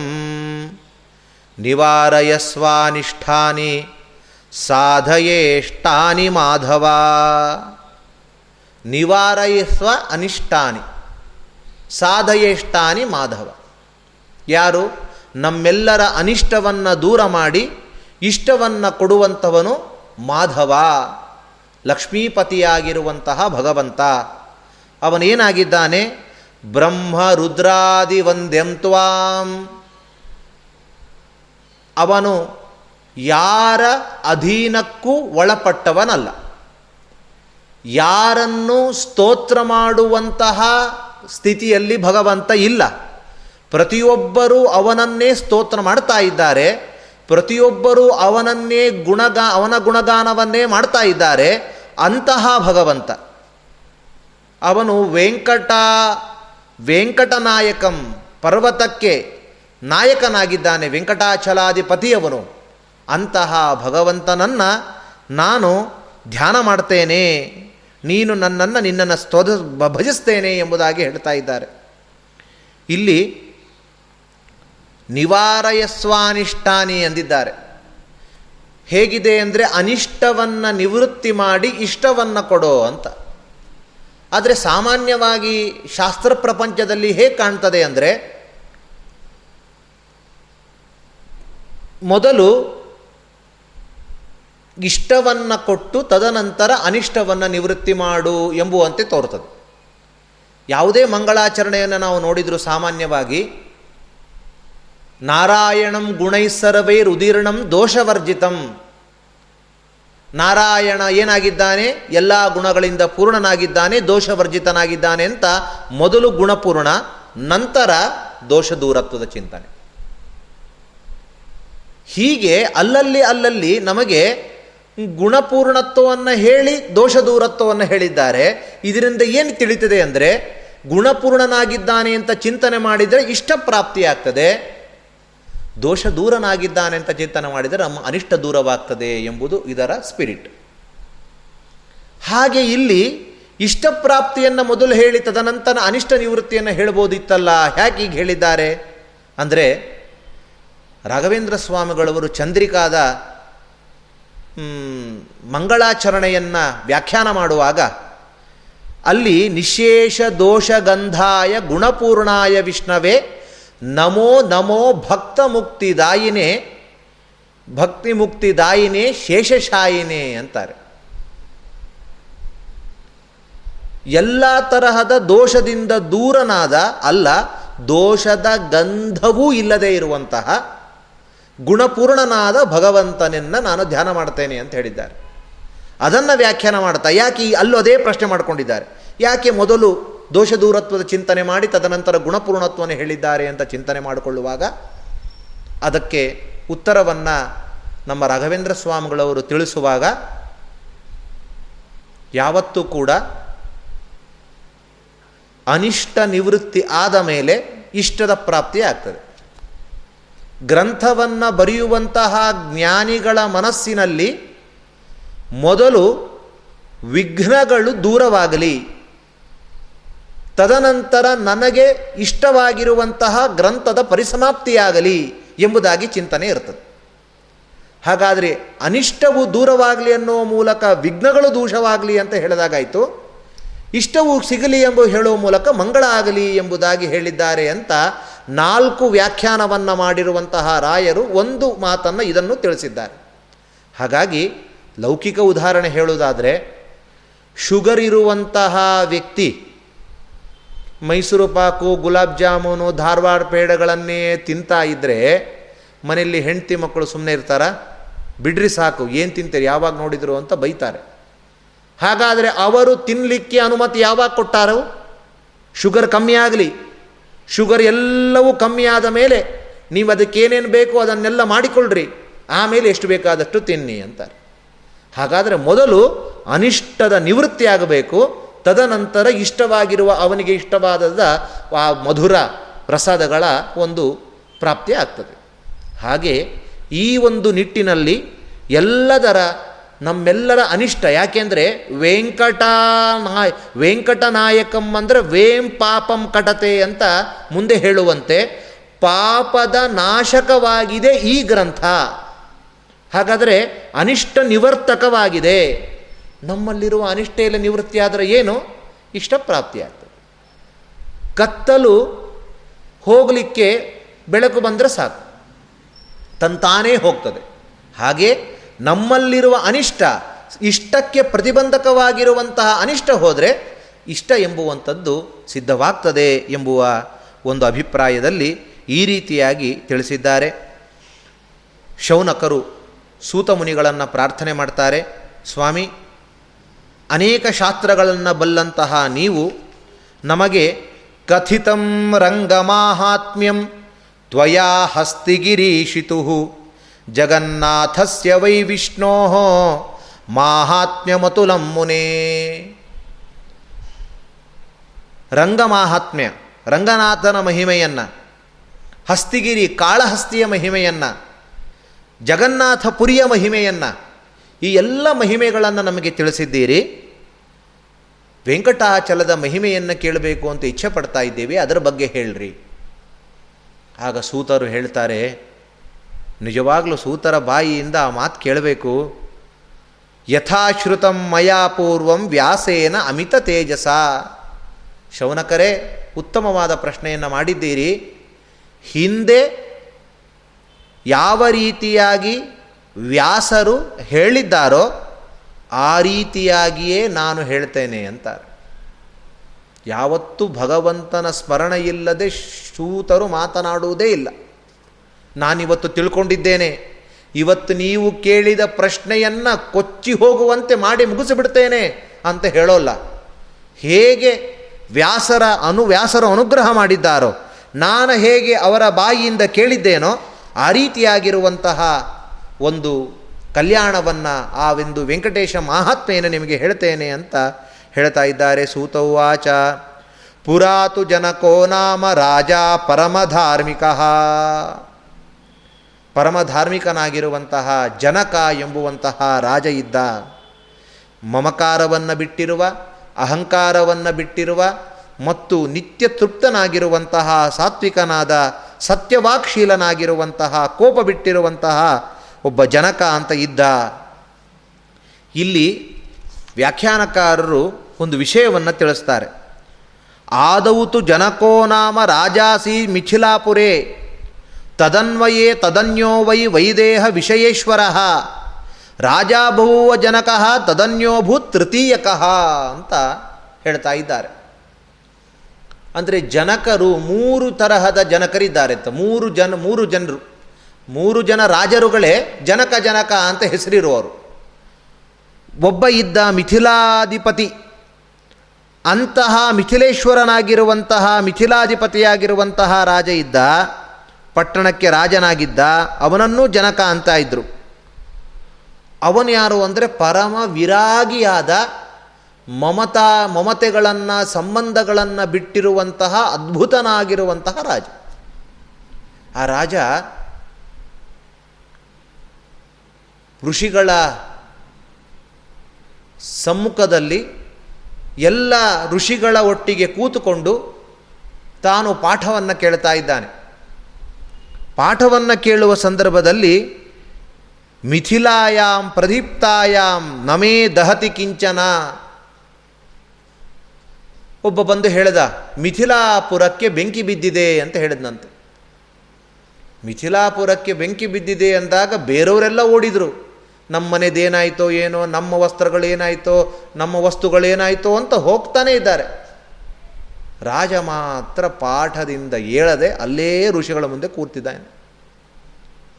ನಿವಾರಯಸ್ವಾನಿಷ್ಠಾನಿ ಸಾಧಯೇಷ್ಟಾನಿ ಮಾಧವ. ನಿವಾರಯಸ್ವ ಅನಿಷ್ಠಾನಿ, ಸಾಧಯೇಷ್ಟಾನಿ ಮಾಧವ. ಯಾರು? ನಮ್ಮೆಲ್ಲರ ಅನಿಷ್ಟವನ್ನು ದೂರ ಮಾಡಿ ಇಷ್ಟವನ್ನು ಕೊಡುವಂಥವನು ಮಾಧವ. ಲಕ್ಷ್ಮೀಪತಿಯಾಗಿರುವಂತಹ ಭಗವಂತ. ಅವನೇನಾಗಿದ್ದಾನೆ? ಬ್ರಹ್ಮ ರುದ್ರಾದಿ ವಂದ್ಯಂತ್ವಾಂ ಅವನು ಯಾರ ಅಧೀನಕ್ಕೂ ಒಳಪಟ್ಟವನಲ್ಲ. ಯಾರನ್ನು ಸ್ತೋತ್ರ ಮಾಡುವಂತಹ ಸ್ಥಿತಿಯಲ್ಲಿ ಭಗವಂತ ಇಲ್ಲ. ಪ್ರತಿಯೊಬ್ಬರೂ ಅವನನ್ನೇ ಸ್ತೋತ್ರ ಮಾಡ್ತಾ ಇದ್ದಾರೆ. ಪ್ರತಿಯೊಬ್ಬರೂ ಅವನನ್ನೇ ಗುಣಗಾ, ಅವನ ಗುಣಗಾನವನ್ನೇ ಮಾಡ್ತಾ ಇದ್ದಾರೆ. ಅಂತಹ ಭಗವಂತ. ಅವನು ವೆಂಕಟ ವೆಂಕಟನಾಯಕಂ ಪರ್ವತಕ್ಕೆ ನಾಯಕನಾಗಿದ್ದಾನೆ, ವೆಂಕಟಾಚಲಾಧಿಪತಿಯವನು. ಅಂತಹ ಭಗವಂತನನ್ನು ನಾನು ಧ್ಯಾನ ಮಾಡ್ತೇನೆ. ನೀನು ನನ್ನನ್ನು ನಿನ್ನನ್ನು ಸ್ತೋದ ಭಜಿಸ್ತೇನೆ ಎಂಬುದಾಗಿ ಹೇಳ್ತಾ ಇದ್ದಾರೆ. ಇಲ್ಲಿ ನಿವಾರಯಸ್ವಾನಿಷ್ಠಾನಿ ಎಂದಿದ್ದಾರೆ. ಹೇಗಿದೆ ಅಂದರೆ ಅನಿಷ್ಟವನ್ನು ನಿವೃತ್ತಿ ಮಾಡಿ ಇಷ್ಟವನ್ನು ಕೊಡೋ ಅಂತ. ಆದರೆ ಸಾಮಾನ್ಯವಾಗಿ ಶಾಸ್ತ್ರ ಪ್ರಪಂಚದಲ್ಲಿ ಹೇಗೆ ಕಾಣ್ತದೆ ಅಂದರೆ ಮೊದಲು ಇಷ್ಟವನ್ನು ಕೊಟ್ಟು ತದನಂತರ ಅನಿಷ್ಟವನ್ನು ನಿವೃತ್ತಿ ಮಾಡು ಎಂಬುವಂತೆ ತೋರ್ತದೆ. ಯಾವುದೇ ಮಂಗಳಾಚರಣೆಯನ್ನು ನಾವು ನೋಡಿದರೂ ಸಾಮಾನ್ಯವಾಗಿ ನಾರಾಯಣಂ ಗುಣೈಸರ್ವೈರುದೀರ್ಣಂ ದೋಷವರ್ಜಿತಂ. ನಾರಾಯಣ ಏನಾಗಿದ್ದಾನೆ? ಎಲ್ಲ ಗುಣಗಳಿಂದ ಪೂರ್ಣನಾಗಿದ್ದಾನೆ, ದೋಷವರ್ಜಿತನಾಗಿದ್ದಾನೆ ಅಂತ ಮೊದಲು ಗುಣಪೂರ್ಣ, ನಂತರ ದೋಷ ದೂರತ್ವದ ಚಿಂತನೆ. ಹೀಗೆ ಅಲ್ಲಲ್ಲಿ ಅಲ್ಲಲ್ಲಿ ನಮಗೆ ಗುಣಪೂರ್ಣತ್ವವನ್ನು ಹೇಳಿ ದೋಷ ದೂರತ್ವವನ್ನು ಹೇಳಿದ್ದಾರೆ. ಇದರಿಂದ ಏನು ತಿಳಿತದೆ ಅಂದರೆ, ಗುಣಪೂರ್ಣನಾಗಿದ್ದಾನೆ ಅಂತ ಚಿಂತನೆ ಮಾಡಿದರೆ ಇಷ್ಟ ಪ್ರಾಪ್ತಿಯಾಗ್ತದೆ. ದೋಷ ದೂರನಾಗಿದ್ದಾನೆ ಅಂತ ಚಿಂತನೆ ಮಾಡಿದರೆ ನಮ್ಮ ಅನಿಷ್ಟ ದೂರವಾಗ್ತದೆ ಎಂಬುದು ಇದರ ಸ್ಪಿರಿಟ್ ಹಾಗೆ ಇಲ್ಲಿ ಇಷ್ಟಪ್ರಾಪ್ತಿಯನ್ನು ಮೊದಲು ಹೇಳಿ ತದನಂತರ ಅನಿಷ್ಟ ನಿವೃತ್ತಿಯನ್ನು ಹೇಳ್ಬೋದಿತ್ತಲ್ಲ, ಹ್ಯಾಕೆ ಈಗ ಹೇಳಿದ್ದಾರೆ? ಅಂದರೆ ರಾಘವೇಂದ್ರ ಸ್ವಾಮಿಗಳವರು ಚಂದ್ರಿಕಾದ ಮಂಗಳಾಚರಣೆಯನ್ನು ವ್ಯಾಖ್ಯಾನ ಮಾಡುವಾಗ ಅಲ್ಲಿ ನಿಶೇಷ ದೋಷಗಂಧಾಯ ಗುಣಪೂರ್ಣಾಯ ವಿಷ್ಣವೇ ನಮೋ ನಮೋ ಭಕ್ತ ಮುಕ್ತಿದಾಯಿನೇ ಭಕ್ತಿ ಮುಕ್ತಿದಾಯಿನೇ ಶೇಷಶಾಯಿನೇ ಅಂತಾರೆ. ಎಲ್ಲ ತರಹದ ದೋಷದಿಂದ ದೂರನಾದ ಅಲ್ಲ, ದೋಷದ ಗಂಧವೂ ಇಲ್ಲದೆ ಇರುವಂತಹ ಗುಣಪೂರ್ಣನಾದ ಭಗವಂತನನ್ನ ನಾನು ಧ್ಯಾನ ಮಾಡ್ತೇನೆ ಅಂತ ಹೇಳಿದ್ದಾರೆ. ಅದನ್ನು ವ್ಯಾಖ್ಯಾನ ಮಾಡ್ತಾ, ಯಾಕೆ ಅಲ್ಲೂ ಅದೇ ಪ್ರಶ್ನೆ ಮಾಡ್ಕೊಂಡಿದ್ದಾರೆ. ಯಾಕೆ ಮೊದಲು ದೋಷ ದೂರತ್ವದ ಚಿಂತನೆ ಮಾಡಿ ತದನಂತರ ಗುಣಪೂರ್ಣತ್ವವನ್ನು ಹೇಳಿದ್ದಾರೆ ಅಂತ ಚಿಂತನೆ ಮಾಡಿಕೊಳ್ಳುವಾಗ ಅದಕ್ಕೆ ಉತ್ತರವನ್ನು ನಮ್ಮ ರಾಘವೇಂದ್ರ ಸ್ವಾಮಿಗಳವರು ತಿಳಿಸುವಾಗ ಯಾವತ್ತೂ ಕೂಡ ಅನಿಷ್ಟ ನಿವೃತ್ತಿ ಆದ ಮೇಲೆ ಇಷ್ಟದ ಪ್ರಾಪ್ತಿ ಆಗ್ತದೆ. ಗ್ರಂಥವನ್ನು ಬರೆಯುವಂತಹ ಜ್ಞಾನಿಗಳ ಮನಸ್ಸಿನಲ್ಲಿ ಮೊದಲು ವಿಘ್ನಗಳು ದೂರವಾಗಲಿ. ತದನಂತರ ನನಗೆ ಇಷ್ಟವಾಗಿರುವಂತಹ ಗ್ರಂಥದ ಪರಿಸಮಾಪ್ತಿಯಾಗಲಿ ಎಂಬುದಾಗಿ ಚಿಂತನೆ ಇರ್ತದೆ. ಹಾಗಾದರೆ ಅನಿಷ್ಟವು ದೂರವಾಗಲಿ ಅನ್ನುವ ಮೂಲಕ ವಿಘ್ನಗಳು ದೂಷವಾಗಲಿ ಅಂತ ಹೇಳಿದಾಗಾಯಿತು. ಇಷ್ಟವು ಸಿಗಲಿ ಎಂಬ ಹೇಳುವ ಮೂಲಕ ಮಂಗಳ ಆಗಲಿ ಎಂಬುದಾಗಿ ಹೇಳಿದ್ದಾರೆ ಅಂತ ನಾಲ್ಕು ವ್ಯಾಖ್ಯಾನವನ್ನು ಮಾಡಿರುವಂತಹ ರಾಯರು ಒಂದು ಮಾತನ್ನು ಇದನ್ನು ತಿಳಿಸಿದ್ದಾರೆ. ಹಾಗಾಗಿ ಲೌಕಿಕ ಉದಾಹರಣೆ ಹೇಳುವುದಾದರೆ, ಶುಗರ್ ಇರುವಂತಹ ವ್ಯಕ್ತಿ ಮೈಸೂರು ಪಾಕು, ಗುಲಾಬ್ ಜಾಮೂನು, ಧಾರವಾಡ ಪೇಡಗಳನ್ನೇ ತಿಂತಾ ಇದ್ದರೆ ಮನೆಯಲ್ಲಿ ಹೆಂಡತಿ ಮಕ್ಕಳು ಸುಮ್ಮನೆ ಇರ್ತಾರ? ಬಿಡ್ರಿ ಸಾಕು, ಏನು ತಿಂತೀರಿ? ಯಾವಾಗ ನೋಡಿದ್ರು ಅಂತ ಬೈತಾರೆ. ಹಾಗಾದರೆ ಅವರು ತಿನ್ನಲಿಕ್ಕೆ ಅನುಮತಿ ಯಾವಾಗ ಕೊಟ್ಟಾರೋ? ಶುಗರ್ ಕಮ್ಮಿ ಆಗಲಿ. ಶುಗರ್ ಎಲ್ಲವೂ ಕಮ್ಮಿ ಆದ ಮೇಲೆ ನೀವು ಅದಕ್ಕೇನೇನು ಬೇಕೋ ಅದನ್ನೆಲ್ಲ ಮಾಡಿಕೊಳ್ಳ್ರಿ ಆಮೇಲೆ ಎಷ್ಟು ಬೇಕಾದಷ್ಟು ತಿನ್ನಿ ಅಂತಾರೆ. ಹಾಗಾದರೆ ಮೊದಲು ಅನಿಷ್ಟದ ನಿವೃತ್ತಿ ಆಗಬೇಕು ತದನಂತರ ಇಷ್ಟವಾಗಿರುವ ಅವನಿಗೆ ಇಷ್ಟವಾದ ಆ ಮಧುರ ಪ್ರಸಾದಗಳ ಒಂದು ಪ್ರಾಪ್ತಿ ಆಗ್ತದೆ. ಹಾಗೆ ಈ ಒಂದು ನಿಟ್ಟಿನಲ್ಲಿ ಎಲ್ಲದರ ನಮ್ಮೆಲ್ಲರ ಅನಿಷ್ಟ ಯಾಕೆಂದರೆ ವೆಂಕಟ ನಾಯ ವೆಂಕಟನಾಯಕಂ ಅಂದರೆ ವೇಂ ಪಾಪಂ ಕಟತೆ ಅಂತ ಮುಂದೆ ಹೇಳುವಂತೆ ಪಾಪದ ನಾಶಕವಾಗಿದೆ ಈ ಗ್ರಂಥ. ಹಾಗಾದರೆ ಅನಿಷ್ಟ ನಿವರ್ತಕವಾಗಿದೆ. ನಮ್ಮಲ್ಲಿರುವ ಅನಿಷ್ಟ ನಿವೃತ್ತಿಯಾದರೆ ನಿವೃತ್ತಿ ಏನು? ಇಷ್ಟ ಪ್ರಾಪ್ತಿಯಾಗ್ತದೆ ಕತ್ತಲು ಹೋಗಲಿಕ್ಕೆ ಬೆಳಕು ಬಂದರೆ ಸಾಕು. ತಂತಾನೇ ಹೋಗ್ತದೆ. ಹಾಗೆ ನಮ್ಮಲ್ಲಿರುವ ಅನಿಷ್ಟ, ಇಷ್ಟಕ್ಕೆ ಪ್ರತಿಬಂಧಕವಾಗಿರುವಂತಹ ಅನಿಷ್ಟ ಹೋದರೆ ಇಷ್ಟ ಎಂಬುವಂಥದ್ದು ಸಿದ್ಧವಾಗ್ತದೆ ಎಂಬುವ ಒಂದು ಅಭಿಪ್ರಾಯದಲ್ಲಿ ಈ ರೀತಿಯಾಗಿ ತಿಳಿಸಿದ್ದಾರೆ. ಶೌನಕರು ಸೂತ ಮುನಿಗಳನ್ನು ಪ್ರಾರ್ಥನೆ ಮಾಡ್ತಾರೆ. ಸ್ವಾಮಿ ಅನೇಕ ಶಾಸ್ತ್ರಗಳನ್ನು ಬಲ್ಲಂತಹ ನೀವು ನಮಗೆ ಕಥಿತಂ ರಂಗಮಾಹಾತ್ಮ್ಯಂ ತ್ವಯಾ ಹಸ್ತಿಗಿರೀಶಿತು ಜಗನ್ನಾಥಸ್ಯ ವೈ ವಿಷ್ಣೋ ಮಾಹಾತ್ಮ್ಯಮತುಲಂ ಮುನೇ. ರಂಗಮಾಹಾತ್ಮ್ಯ, ರಂಗನಾಥನ ಮಹಿಮೆಯನ್ನು, ಹಸ್ತಿಗಿರಿ ಕಾಳಹಸ್ತಿಯ ಮಹಿಮೆಯನ್ನು ಜಗನ್ನಾಥ ಪುರಿಯ ಮಹಿಮೆಯನ್ನು ಈ ಎಲ್ಲ ಮಹಿಮೆಗಳನ್ನು ನಮಗೆ ತಿಳಿಸಿದ್ದೀರಿ. ವೆಂಕಟಾಚಲದ ಮಹಿಮೆಯನ್ನು ಕೇಳಬೇಕು ಅಂತ ಇಚ್ಛೆ ಪಡ್ತಾ ಇದ್ದೇವೆ, ಅದರ ಬಗ್ಗೆ ಹೇಳ್ರಿ. ಆಗ ಸೂತರು ಹೇಳ್ತಾರೆ, ನಿಜವಾಗಲೂ ಸೂತರ ಬಾಯಿಯಿಂದ ಆ ಮಾತು ಕೇಳಬೇಕು. ಯಥಾಶ್ರುತಂ ಮಯಾ ಪೂರ್ವಂ ವ್ಯಾಸೇನ ಅಮಿತ ತೇಜಸ. ಶೌನಕರೇ, ಉತ್ತಮವಾದ ಪ್ರಶ್ನೆಯನ್ನು ಮಾಡಿದ್ದೀರಿ. ಹಿಂದೆ ಯಾವ ರೀತಿಯಾಗಿ ವ್ಯಾಸರು ಹೇಳಿದ್ದಾರೋ ಆ ರೀತಿಯಾಗಿಯೇ ನಾನು ಹೇಳ್ತೇನೆ ಅಂತಾರೆ. ಯಾವತ್ತೂ ಭಗವಂತನ ಸ್ಮರಣೆ ಇಲ್ಲದೆ ಶೂತರು ಮಾತನಾಡುವುದೇ ಇಲ್ಲ. ನಾನಿವತ್ತು ತಿಳ್ಕೊಂಡಿದ್ದೇನೆ. ಇವತ್ತು ನೀವು ಕೇಳಿದ ಪ್ರಶ್ನೆಯನ್ನು ಕೊಚ್ಚಿ ಹೋಗುವಂತೆ ಮಾಡಿ ಮುಗಿಸಿಬಿಡ್ತೇನೆ ಅಂತ ಹೇಳೋಲ್ಲ. ಹೇಗೆ ವ್ಯಾಸರ ಅನು ವ್ಯಾಸರು ಅನುಗ್ರಹ ಮಾಡಿದ್ದಾರೋ, ನಾನು ಹೇಗೆ ಅವರ ಬಾಯಿಯಿಂದ ಕೇಳಿದ್ದೇನೋ ಆ ರೀತಿಯಾಗಿರುವಂತಹ ಒಂದು ಕಲ್ಯಾಣವನ್ನು ಆ ಒಂದು ವೆಂಕಟೇಶ ಮಹಾತ್ಮೆಯನ್ನು ನಿಮಗೆ ಹೇಳ್ತೇನೆ ಅಂತ ಹೇಳ್ತಾ ಇದ್ದಾರೆ. ಸೂತವಾಚ ಪುರಾತು ಜನಕೋ ನಾಮ ರಾಜ ಪರಮಧಾರ್ಮಿಕ ಪರಮಧಾರ್ಮಿಕನಾಗಿರುವಂತಹ ಜನಕ ಎಂಬುವಂತಹ ರಾಜ ಇದ್ದ. ಮಮಕಾರವನ್ನು ಬಿಟ್ಟಿರುವ, ಅಹಂಕಾರವನ್ನು ಬಿಟ್ಟಿರುವ ಮತ್ತು ನಿತ್ಯ ತೃಪ್ತನಾಗಿರುವಂತಹ ಸಾತ್ವಿಕನಾದ ಸತ್ಯವಾಕ್ಶೀಲನಾಗಿರುವಂತಹ ಕೋಪ ಬಿಟ್ಟಿರುವಂತಹ ಒಬ್ಬ ಜನಕ ಅಂತ ಇದ್ದ ಇಲ್ಲಿ ವ್ಯಾಖ್ಯಾನಕಾರರು ಒಂದು ವಿಷಯವನ್ನು ತಿಳಿಸ್ತಾರೆ. ಆದೌತು ಜನಕೋ ನಾಮ ರಾಜಾಸಿ ಮಿಥಿಲಾಪುರೇ, ತದನ್ವಯೇ ತದನ್ಯೋ ವೈ ವೈದೇಹ ವಿಷಯೇಶ್ವರ ರಾಜಾಭೂವ ಜನಕ ತದನ್ಯೋಭೂ ತೃತೀಯಕಃ ಅಂತ ಹೇಳ್ತಾ ಇದ್ದಾರೆ. ಅಂದರೆ ಜನಕರು ಮೂರು ತರಹದ ಜನಕರಿದ್ದಾರೆ ಅಂತ, ಮೂರು ಜನ, ಮೂರು ಜನರು. ಮೂರು ಜನ ರಾಜರುಗಳೇ ಜನಕ ಜನಕ ಅಂತ ಹೆಸರಿರುವವರು ಒಬ್ಬ ಇದ್ದ ಮಿಥಿಲಾಧಿಪತಿ, ಅಂತಹ ಮಿಥಿಲೇಶ್ವರನಾಗಿರುವಂತಹ ಮಿಥಿಲಾಧಿಪತಿಯಾಗಿರುವಂತಹ ರಾಜ ಇದ್ದ, ಪಟ್ಟಣಕ್ಕೆ ರಾಜನಾಗಿದ್ದ, ಅವನನ್ನೂ ಜನಕ ಅಂತ ಇದ್ದರು ಅವನು ಯಾರು ಅಂದರೆ ಪರಮ ವಿರಾಗಿಯಾದ ಮಮತಾ, ಮಮತೆಗಳನ್ನು, ಸಂಬಂಧಗಳನ್ನು ಬಿಟ್ಟಿರುವಂತಹ ಅದ್ಭುತನಾಗಿರುವಂತಹ ರಾಜ. ಆ ರಾಜ ಋಷಿಗಳ ಸಮ್ಮುಖದಲ್ಲಿ ಎಲ್ಲ ಋಷಿಗಳ ಒಟ್ಟಿಗೆ ಕೂತುಕೊಂಡು ತಾನು ಪಾಠವನ್ನು ಕೇಳ್ತಾ ಇದ್ದಾನೆ. ಪಾಠವನ್ನು ಕೇಳುವ ಸಂದರ್ಭದಲ್ಲಿ ಮಿಥಿಲಾಯಾಮ್ ಪ್ರದೀಪ್ತಾಯಾಮ್ ನಮೇ ದಹತಿ ಕಿಂಚನ. ಒಬ್ಬ ಬಂದು ಹೇಳಿದ, ಮಿಥಿಲಾಪುರಕ್ಕೆ ಬೆಂಕಿ ಬಿದ್ದಿದೆ ಅಂತ ಹೇಳಿದ್ನಂತೆ. ಮಿಥಿಲಾಪುರಕ್ಕೆ ಬೆಂಕಿ ಬಿದ್ದಿದೆ ಅಂದಾಗ ಬೇರೆಯವರೆಲ್ಲ ಓಡಿದರು. ನಮ್ಮ ಮನೆದೇನಾಯಿತೋ ಏನೋ, ನಮ್ಮ ವಸ್ತ್ರಗಳೇನಾಯಿತೋ, ನಮ್ಮ ವಸ್ತುಗಳೇನಾಯಿತೋ ಅಂತ ಹೋಗ್ತಾನೇ ಇದ್ದಾರೆ. ರಾಜ ಮಾತ್ರ ಪಾಠದಿಂದ ಏಳದೆ ಅಲ್ಲೇ ಋಷಿಗಳ ಮುಂದೆ ಕೂರ್ತಿದ್ದಾನೆ.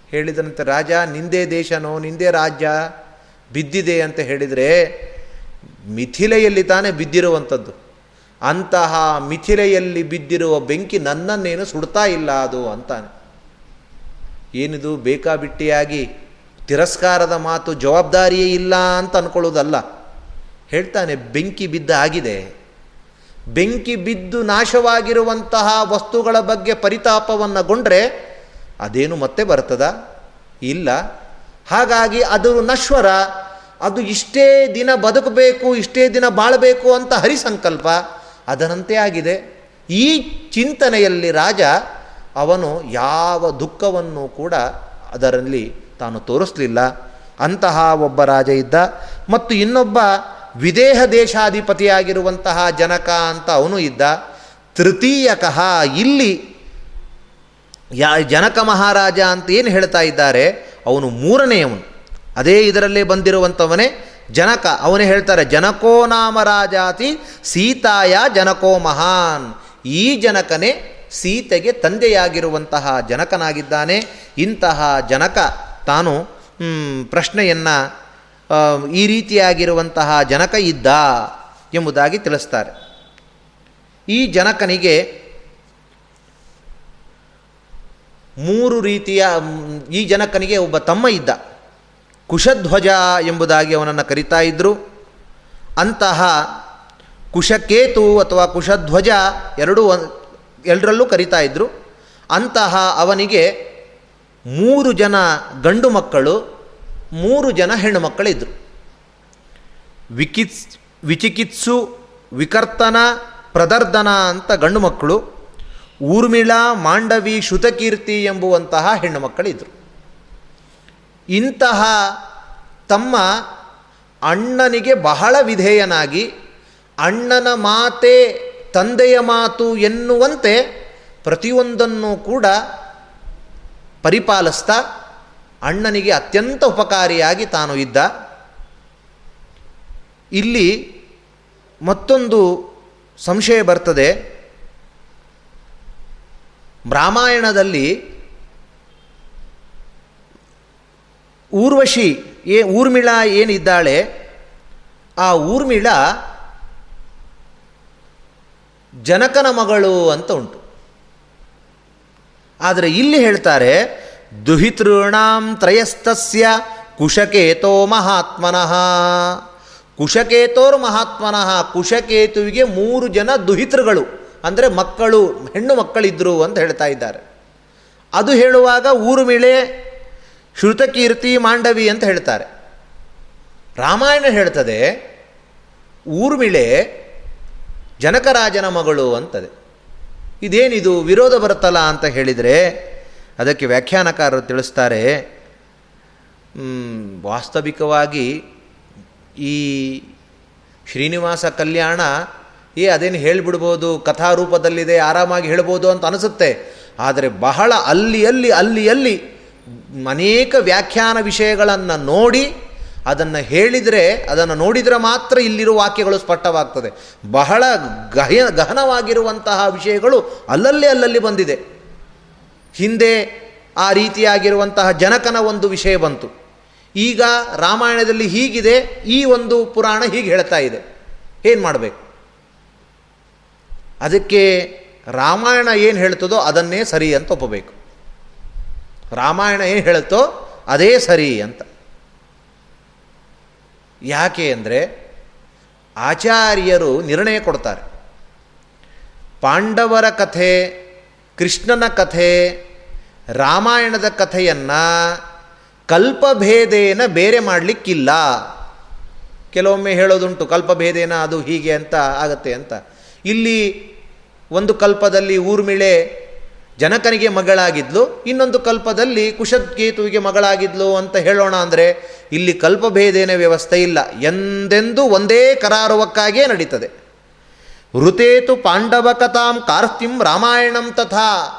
ಹೇಳಿದನಂತೆ, ರಾಜ, ನಿಂದೇ ದೇಶನೋ, ನಿಂದೇ ರಾಜ್ಯ ಬಿದ್ದಿದೆ ಅಂತ ಹೇಳಿದರೆ ಮಿಥಿಲೆಯಲ್ಲಿ ತಾನೇ ಬಿದ್ದಿರುವಂಥದ್ದು. ಅಂತಹ ಮಿಥಿಲೆಯಲ್ಲಿ ಬಿದ್ದಿರುವ ಬೆಂಕಿ ನನ್ನನ್ನೇನು ಸುಡ್ತಾ ಇಲ್ಲ ಅದು ಅಂತಾನೆ. ಏನಿದು, ಬೇಕಾಬಿಟ್ಟಿಯಾಗಿ ತಿರಸ್ಕಾರದ ಮಾತು ಜವಾಬ್ದಾರಿಯೇ ಇಲ್ಲ ಅಂತ ಅಂದ್ಕೊಳ್ಳೋದಲ್ಲ ಹೇಳ್ತಾನೆ, ಬೆಂಕಿ ಬಿದ್ದ ಆಗಿದೆ. ಬೆಂಕಿ ಬಿದ್ದು ನಾಶವಾಗಿರುವಂತಹ ವಸ್ತುಗಳ ಬಗ್ಗೆ ಪರಿತಾಪವನ್ನು ಗೊಂಡ್ರೆ ಅದೇನು ಮತ್ತೆ ಬರ್ತದ? ಇಲ್ಲ. ಹಾಗಾಗಿ ಅದು ನಶ್ವರ. ಅದು ಇಷ್ಟೇ ದಿನ ಬದುಕಬೇಕು, ಇಷ್ಟೇ ದಿನ ಬಾಳಬೇಕು ಅಂತ ಹರಿಸಂಕಲ್ಪ ಅದರಂತೆ ಆಗಿದೆ. ಈ ಚಿಂತನೆಯಲ್ಲಿ ರಾಜ ಅವನು ಯಾವ ದುಃಖವನ್ನು ಕೂಡ ಅದರಲ್ಲಿ ತಾನು ತೋರಿಸಲಿಲ್ಲ. ಅಂತಹ ಒಬ್ಬ ರಾಜ ಇದ್ದ. ಮತ್ತು ಇನ್ನೊಬ್ಬ ವಿದೇಹ ದೇಶಾಧಿಪತಿಯಾಗಿರುವಂತಹ ಜನಕ ಅಂತ ಅವನು ಇದ್ದ. ತೃತೀಯಕಃ ಇಲ್ಲಿ ಯಾ ಜನಕ ಮಹಾರಾಜ ಅಂತ ಏನು ಹೇಳ್ತಾ ಇದ್ದಾರೆ? ಅವನು ಮೂರನೆಯವನು. ಅದೇ ಇದರಲ್ಲೇ ಬಂದಿರುವಂಥವನೇ ಜನಕ. ಅವನೇ ಹೇಳ್ತಾರೆ, ಜನಕೋ ನಾಮ ರಾಜಾತಿ, ಸೀತಾಯ ಜನಕೋ ಮಹಾನ್. ಈ ಜನಕನೇ ಸೀತೆಗೆ ತಂದೆಯಾಗಿರುವಂತಹ ಜನಕನಾಗಿದ್ದಾನೆ. ಇಂತಹ ಜನಕ ತಾನು ಪ್ರಶ್ನೆಯನ್ನು ಈ ರೀತಿಯಾಗಿರುವಂತಹ ಜನಕ ಇದ್ದ ಎಂಬುದಾಗಿ ತಿಳಿಸ್ತಾರೆ. ಈ ಜನಕನಿಗೆ ಮೂರು ರೀತಿಯ, ಈ ಜನಕನಿಗೆ ಒಬ್ಬ ತಮ್ಮ ಇದ್ದ. ಕುಶಧ್ವಜ ಎಂಬುದಾಗಿ ಅವನನ್ನು ಕರಿತಾ ಇದ್ದರು ಅಂತಹ ಕುಶಕೇತು ಅಥವಾ ಕುಶಧ್ವಜ ಎರಡೂ ಎಲ್ಲರಲ್ಲೂ ಕರಿತಾ ಇದ್ದರು ಅಂತಹ ಅವನಿಗೆ ಮೂರು ಜನ ಗಂಡು ಮಕ್ಕಳು, ಮೂರು ಜನ ಹೆಣ್ಣು ಮಕ್ಕಳಿದ್ದರು ವಿಕಿತ್ಸ್, ವಿಚಿಕಿತ್ಸು, ವಿಕರ್ತನ ಪ್ರದರ್ದನ ಅಂತ ಗಂಡು ಮಕ್ಕಳು, ಊರ್ಮಿಳಾ, ಮಾಂಡವಿ, ಶುತಕೀರ್ತಿ ಎಂಬುವಂತಹ ಹೆಣ್ಣು ಮಕ್ಕಳಿದ್ದರು ಇಂತಹ ತಮ್ಮ ಅಣ್ಣನಿಗೆ ಬಹಳ ವಿಧೇಯನಾಗಿ, ಅಣ್ಣನ ಮಾತೆ ತಂದೆಯ ಮಾತು ಎನ್ನುವಂತೆ ಪ್ರತಿಯೊಂದನ್ನು ಕೂಡ ಪರಿಪಾಲಿಸ್ತಾ ಅಣ್ಣನಿಗೆ ಅತ್ಯಂತ ಉಪಕಾರಿಯಾಗಿ ತಾನು ಇದ್ದ. ಇಲ್ಲಿ ಮತ್ತೊಂದು ಸಂಶಯ ಬರ್ತದೆ. ರಾಮಾಯಣದಲ್ಲಿ ಊರ್ವಶಿ ಏ ಊರ್ಮಿಳ ಏನಿದ್ದಾಳೆ ಆ ಊರ್ಮಿಳ ಜನಕನ ಮಗಳು ಅಂತ ಉಂಟು. ಆದರೆ ಇಲ್ಲಿ ಹೇಳ್ತಾರೆ, ದುಹಿತೃಣಾಂ ತ್ರಯಸ್ತಸ್ಯ ಕುಶಕೇತೋ ಮಹಾತ್ಮನಃ. ಕುಶಕೇತೋರ್ ಮಹಾತ್ಮನಃ ಕುಶಕೇತುವಿಗೆ ಮೂರು ಜನ ದುಹಿತೃಗಳು, ಅಂದರೆ ಮಕ್ಕಳು, ಹೆಣ್ಣು ಮಕ್ಕಳಿದ್ರು ಅಂತ ಹೇಳ್ತಾ ಇದ್ದಾರೆ. ಅದು ಹೇಳುವಾಗ ಊರುಮಿಳೆ, ಶ್ರುತಕೀರ್ತಿ, ಮಾಂಡವಿ ಅಂತ ಹೇಳ್ತಾರೆ. ರಾಮಾಯಣ ಹೇಳ್ತದೆ, ಊರ್ಮಿಳೆ ಜನಕರಾಜನ ಮಗಳು ಅಂತದೆ. ಇದೇನಿದು? ವಿರೋಧ ಬರುತ್ತಲ್ಲ ಅಂತ ಹೇಳಿದರೆ ಅದಕ್ಕೆ ವ್ಯಾಖ್ಯಾನಕಾರರು ತಿಳಿಸ್ತಾರೆ ವಾಸ್ತವಿಕವಾಗಿ ಈ ಶ್ರೀನಿವಾಸ ಕಲ್ಯಾಣ, ಏ, ಅದೇನು ಹೇಳಿಬಿಡ್ಬೋದು? ಕಥಾರೂಪದಲ್ಲಿದೆ, ಆರಾಮಾಗಿ ಹೇಳ್ಬೋದು ಅಂತ ಅನಿಸುತ್ತೆ. ಆದರೆ ಬಹಳ ಅಲ್ಲಿ ಅಲ್ಲಿ ಅಲ್ಲಿ ಅಲ್ಲಿ ಅನೇಕ ವ್ಯಾಖ್ಯಾನ ವಿಷಯಗಳನ್ನು ನೋಡಿ ಅದನ್ನು ಹೇಳಿದರೆ, ಅದನ್ನು ನೋಡಿದರೆ ಮಾತ್ರ ಇಲ್ಲಿರುವ ವಾಕ್ಯಗಳು ಸ್ಪಷ್ಟವಾಗ್ತದೆ. ಬಹಳ ಗಹ, ಗಹನವಾಗಿರುವಂತಹ ವಿಷಯಗಳು ಅಲ್ಲಲ್ಲಿ ಅಲ್ಲಲ್ಲಿ ಬಂದಿದೆ. ಹಿಂದೆ ಆ ರೀತಿಯಾಗಿರುವಂತಹ ಜನಕನ ಒಂದು ವಿಷಯ ಬಂತು. ಈಗ ರಾಮಾಯಣದಲ್ಲಿ ಹೀಗಿದೆ, ಈ ಒಂದು ಪುರಾಣ ಹೀಗೆ ಹೇಳ್ತಾ ಇದೆ. ಏನು ಮಾಡಬೇಕು? ಅದಕ್ಕೆ ರಾಮಾಯಣ ಏನು ಹೇಳ್ತದೋ ಅದನ್ನೇ ಸರಿ ಅಂತ ಒಪ್ಪಬೇಕು. ರಾಮಾಯಣ ಏನು ಹೇಳುತ್ತೋ ಅದೇ ಸರಿ ಅಂತ. ಯಾಕೆ ಅಂದರೆ ಆಚಾರ್ಯರು ನಿರ್ಣಯ ಕೊಡ್ತಾರೆ. ಪಾಂಡವರ ಕಥೆ, ಕೃಷ್ಣನ ಕಥೆ, ರಾಮಾಯಣದ ಕಥೆಯನ್ನು ಕಲ್ಪಭೇದೇನ ಬೇರೆ ಮಾಡಲಿಕ್ಕಿಲ್ಲ. ಕೆಲವೊಮ್ಮೆ ಹೇಳೋದುಂಟು, ಕಲ್ಪಭೇದೇನ ಅದು ಹೀಗೆ ಅಂತ ಆಗತ್ತೆ ಅಂತ. ಇಲ್ಲಿ ಒಂದು ಕಲ್ಪದಲ್ಲಿ ಊರ್ಮಿಳೆ ಜನಕನಿಗೆ ಮಗಳಾಗಿದ್ಲು, ಇನ್ನೊಂದು ಕಲ್ಪದಲ್ಲಿ ಕುಶದ್ಕೇತುವಿಗೆ ಮಗಳಾಗಿದ್ಲು ಅಂತ ಹೇಳೋಣ ಅಂದರೆ ಇಲ್ಲಿ ಕಲ್ಪಭೇದೇನ ವ್ಯವಸ್ಥೆ ಇಲ್ಲ. ಎಂದೆಂದೂ ಒಂದೇ ಕರಾರುವಕ್ಕಾಗಿಯೇ ನಡೀತದೆ. ಋತೇತು ಪಾಂಡವ ಕಥಾಂ ಕಾರ್ತಿಂ ರಾಮಾಯಣಂ ತಥಾ.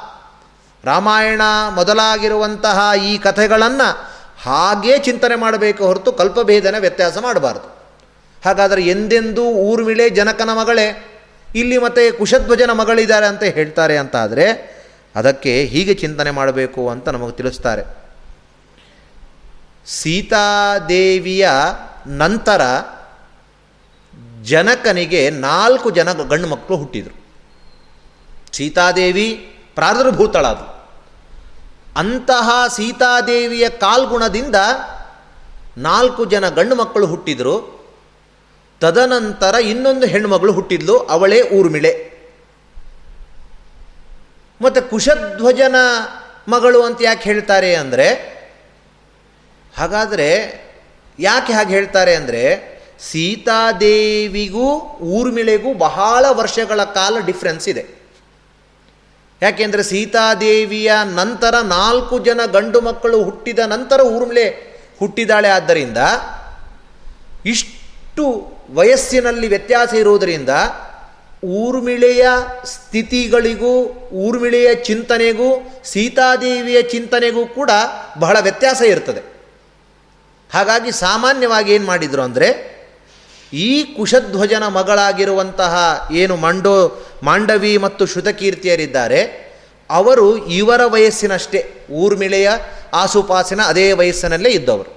ರಾಮಾಯಣ ಮೊದಲಾಗಿರುವಂತಹ ಈ ಕಥೆಗಳನ್ನು ಹಾಗೇ ಚಿಂತನೆ ಮಾಡಬೇಕು ಹೊರತು ಕಲ್ಪಭೇದನ ವ್ಯತ್ಯಾಸ ಮಾಡಬಾರ್ದು. ಹಾಗಾದರೆ ಎಂದೆಂದೂ ಊರ್ಮಿಳೆ ಜನಕನ ಮಗಳೇ, ಇಲ್ಲಿ ಮತ್ತೆ ಕುಶಧ್ವಜನ ಮಗಳಿದ್ದಾರೆ ಅಂತ ಹೇಳ್ತಾರೆ ಅಂತಾದರೆ ಅದಕ್ಕೆ ಹೀಗೆ ಚಿಂತನೆ ಮಾಡಬೇಕು ಅಂತ ನಮಗೆ ತಿಳಿಸ್ತಾರೆ. ಸೀತಾದೇವಿಯ ನಂತರ ಜನಕನಿಗೆ ನಾಲ್ಕು ಜನ ಗಂಡು ಮಕ್ಕಳು ಹುಟ್ಟಿದರು. ಸೀತಾದೇವಿ ಪ್ರಾದುರ್ಭೂತಳಾದರು ಅಂತಹ ಸೀತಾದೇವಿಯ ಕಾಲ್ಗುಣದಿಂದ ನಾಲ್ಕು ಜನ ಗಂಡು ಮಕ್ಕಳು ಹುಟ್ಟಿದರು. ತದನಂತರ ಇನ್ನೊಂದು ಹೆಣ್ಣುಮಗಳು ಹುಟ್ಟಿದ್ಲು, ಅವಳೇ ಊರ್ಮಿಳೆ. ಮತ್ತು ಕುಶಧ್ವಜನ ಮಗಳು ಅಂತ ಯಾಕೆ ಹೇಳ್ತಾರೆ ಅಂದರೆ ಹಾಗಾದರೆ ಯಾಕೆ ಹಾಗೆ ಹೇಳ್ತಾರೆ ಅಂದರೆ ಸೀತಾದೇವಿಗೂ ಊರ್ಮಿಳೆಗೂ ಬಹಳ ವರ್ಷಗಳ ಕಾಲ ಡಿಫ್ರೆನ್ಸ್ ಇದೆ. ಯಾಕೆಂದರೆ ಸೀತಾದೇವಿಯ ನಂತರ ನಾಲ್ಕು ಜನ ಗಂಡು ಮಕ್ಕಳು ಹುಟ್ಟಿದ ನಂತರ ಊರ್ಮಿಳೆ ಹುಟ್ಟಿದಾಳೆ ಆದ್ದರಿಂದ ಇಷ್ಟು ವಯಸ್ಸಿನಲ್ಲಿ ವ್ಯತ್ಯಾಸ ಇರುವುದರಿಂದ ಊರ್ಮಿಳೆಯ ಸ್ಥಿತಿಗಳಿಗೂ ಊರ್ಮಿಳೆಯ ಚಿಂತನೆಗೂ ಸೀತಾದೇವಿಯ ಚಿಂತನೆಗೂ ಕೂಡ ಬಹಳ ವ್ಯತ್ಯಾಸ ಇರ್ತದೆ. ಹಾಗಾಗಿ ಸಾಮಾನ್ಯವಾಗಿ ಏನು ಮಾಡಿದರು ಅಂದರೆ, ಈ ಕುಶಧ್ವಜನ ಮಗಳಾಗಿರುವಂತಹ ಏನು ಮಂಡೋ, ಮಾಂಡವಿ ಮತ್ತು ಶ್ರುತಕೀರ್ತಿಯರಿದ್ದಾರೆ, ಅವರು ಇವರ ವಯಸ್ಸಿನಷ್ಟೇ, ಊರ್ಮಿಳೆಯ, ಆಸುಪಾಸಿನ ಅದೇ ವಯಸ್ಸಿನಲ್ಲೇ ಇದ್ದವರು.